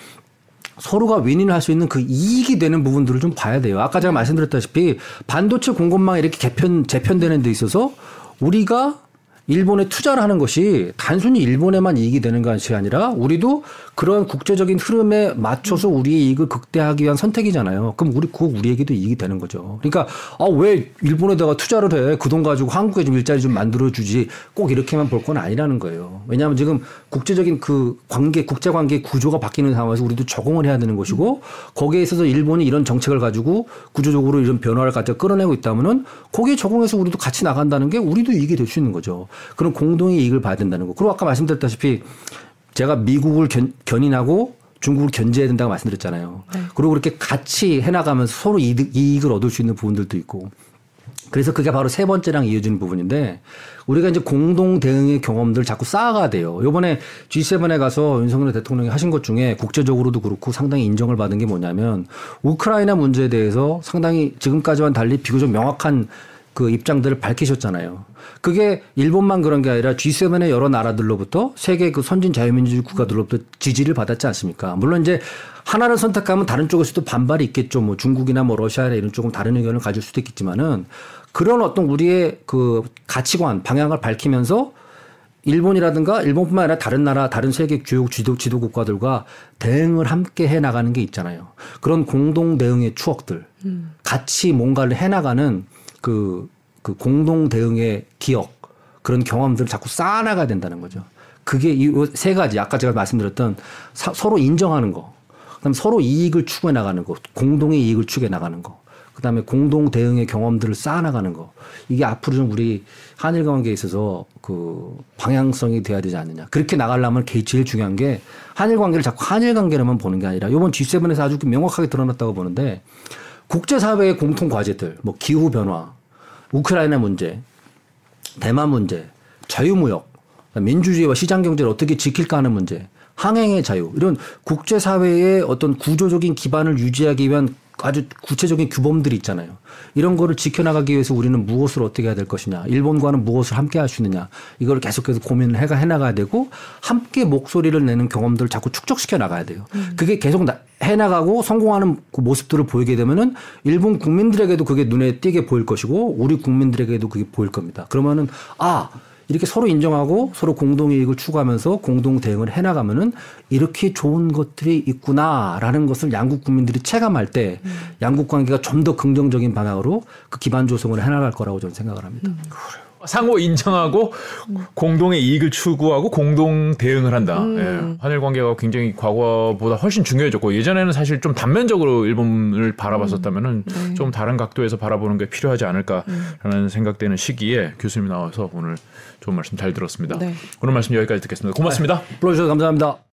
서로가 윈윈을 할 수 있는 그 이익이 되는 부분들을 좀 봐야 돼요. 아까 제가 말씀드렸다시피 반도체 공급망 이렇게 개편 재편되는 데 있어서 우리가 일본에 투자를 하는 것이 단순히 일본에만 이익이 되는 것이 아니라 우리도 그런 국제적인 흐름에 맞춰서 우리의 이익을 극대화하기 위한 선택이잖아요. 그럼 우리 그거 우리에게도 이익이 되는 거죠. 그러니까 아 왜 일본에다가 투자를 해? 그 돈 가지고 한국에 좀 일자리 좀 만들어 주지. 꼭 이렇게만 볼 건 아니라는 거예요. 왜냐하면 지금 국제적인 그 관계 국제 관계 구조가 바뀌는 상황에서 우리도 적응을 해야 되는 것이고 거기에 있어서 일본이 이런 정책을 가지고 구조적으로 이런 변화를 갖다 끌어내고 있다면은 거기에 적응해서 우리도 같이 나간다는 게 우리도 이익이 될 수 있는 거죠. 그런 공동의 이익을 봐야 된다는 거. 그리고 아까 말씀드렸다시피 제가 미국을 견, 견인하고 중국을 견제해야 된다고 말씀드렸잖아요. 그리고 그렇게 같이 해나가면서 서로 이득, 이익을 얻을 수 있는 부분들도 있고. 그래서 그게 바로 세 번째랑 이어지는 부분인데 우리가 이제 공동 대응의 경험들 자꾸 쌓아가야 돼요. 요번에 G7에 가서 윤석열 대통령이 하신 것 중에 국제적으로도 그렇고 상당히 인정을 받은 게 뭐냐면 우크라이나 문제에 대해서 상당히 지금까지와는 달리 비교적 명확한 그 입장들을 밝히셨잖아요. 그게 일본만 그런 게 아니라 G7의 여러 나라들로부터 세계 그 선진 자유민주주의 국가들로부터 지지를 받았지 않습니까? 물론 이제 하나를 선택하면 다른 쪽에서도 반발이 있겠죠. 뭐 중국이나 뭐 러시아나 이런 쪽은 다른 의견을 가질 수도 있겠지만은 그런 어떤 우리의 그 가치관 방향을 밝히면서 일본이라든가 일본뿐만 아니라 다른 나라 다른 세계 주요 지도 지도 국가들과 대응을 함께 해 나가는 게 있잖아요. 그런 공동 대응의 추억들, 음. 같이 뭔가를 해 나가는 그, 그 공동 대응의 기억 그런 경험들을 자꾸 쌓아나가야 된다는 거죠. 그게 이 세 가지 아까 제가 말씀드렸던 사, 서로 인정하는 거, 그다음 서로 이익을 추구해 나가는 거, 공동의 이익을 추구해 나가는 거. 그다음에 공동 대응의 경험들을 쌓아 나가는 거 이게 앞으로 좀 우리 한일 관계에 있어서 그 방향성이 돼야 되지 않느냐 그렇게 나가려면 제일 중요한 게 한일 관계를 자꾸 한일 관계로만 보는 게 아니라 이번 G7에서 아주 명확하게 드러났다고 보는데 국제사회의 공통 과제들 뭐 기후 변화 우크라이나 문제 대만 문제 자유무역 민주주의와 시장 경제를 어떻게 지킬까 하는 문제 항행의 자유 이런 국제사회의 어떤 구조적인 기반을 유지하기 위한 아주 구체적인 규범들이 있잖아요. 이런 거를 지켜나가기 위해서 우리는 무엇을 어떻게 해야 될 것이냐, 일본과는 무엇을 함께 할 수 있느냐, 이걸 계속해서 고민을 해가 해나가야 되고, 함께 목소리를 내는 경험들을 자꾸 축적시켜 나가야 돼요. 음. 그게 계속 나, 해나가고 성공하는 그 모습들을 보이게 되면은 일본 국민들에게도 그게 눈에 띄게 보일 것이고, 우리 국민들에게도 그게 보일 겁니다. 그러면은, 아, 이렇게 서로 인정하고 서로 공동 이익을 추구하면서 공동 대응을 해나가면은 이렇게 좋은 것들이 있구나라는 것을 양국 국민들이 체감할 때 음. 양국 관계가 좀 더 긍정적인 방향으로 그 기반 조성을 해나갈 거라고 저는 생각을 합니다. 음. 상호 인정하고 음. 공동의 이익을 추구하고 공동 대응을 한다. 음. 예. 한일 관계가 굉장히 과거보다 훨씬 중요해졌고 예전에는 사실 좀 단면적으로 일본을 바라봤었다면은 음. 네. 좀 다른 각도에서 바라보는 게 필요하지 않을까라는 음. 생각되는 시기에 교수님이 나와서 오늘 좋은 말씀 잘 들었습니다. 네. 오늘 말씀 여기까지 듣겠습니다. 고맙습니다. 네. 불러주셔서 감사합니다.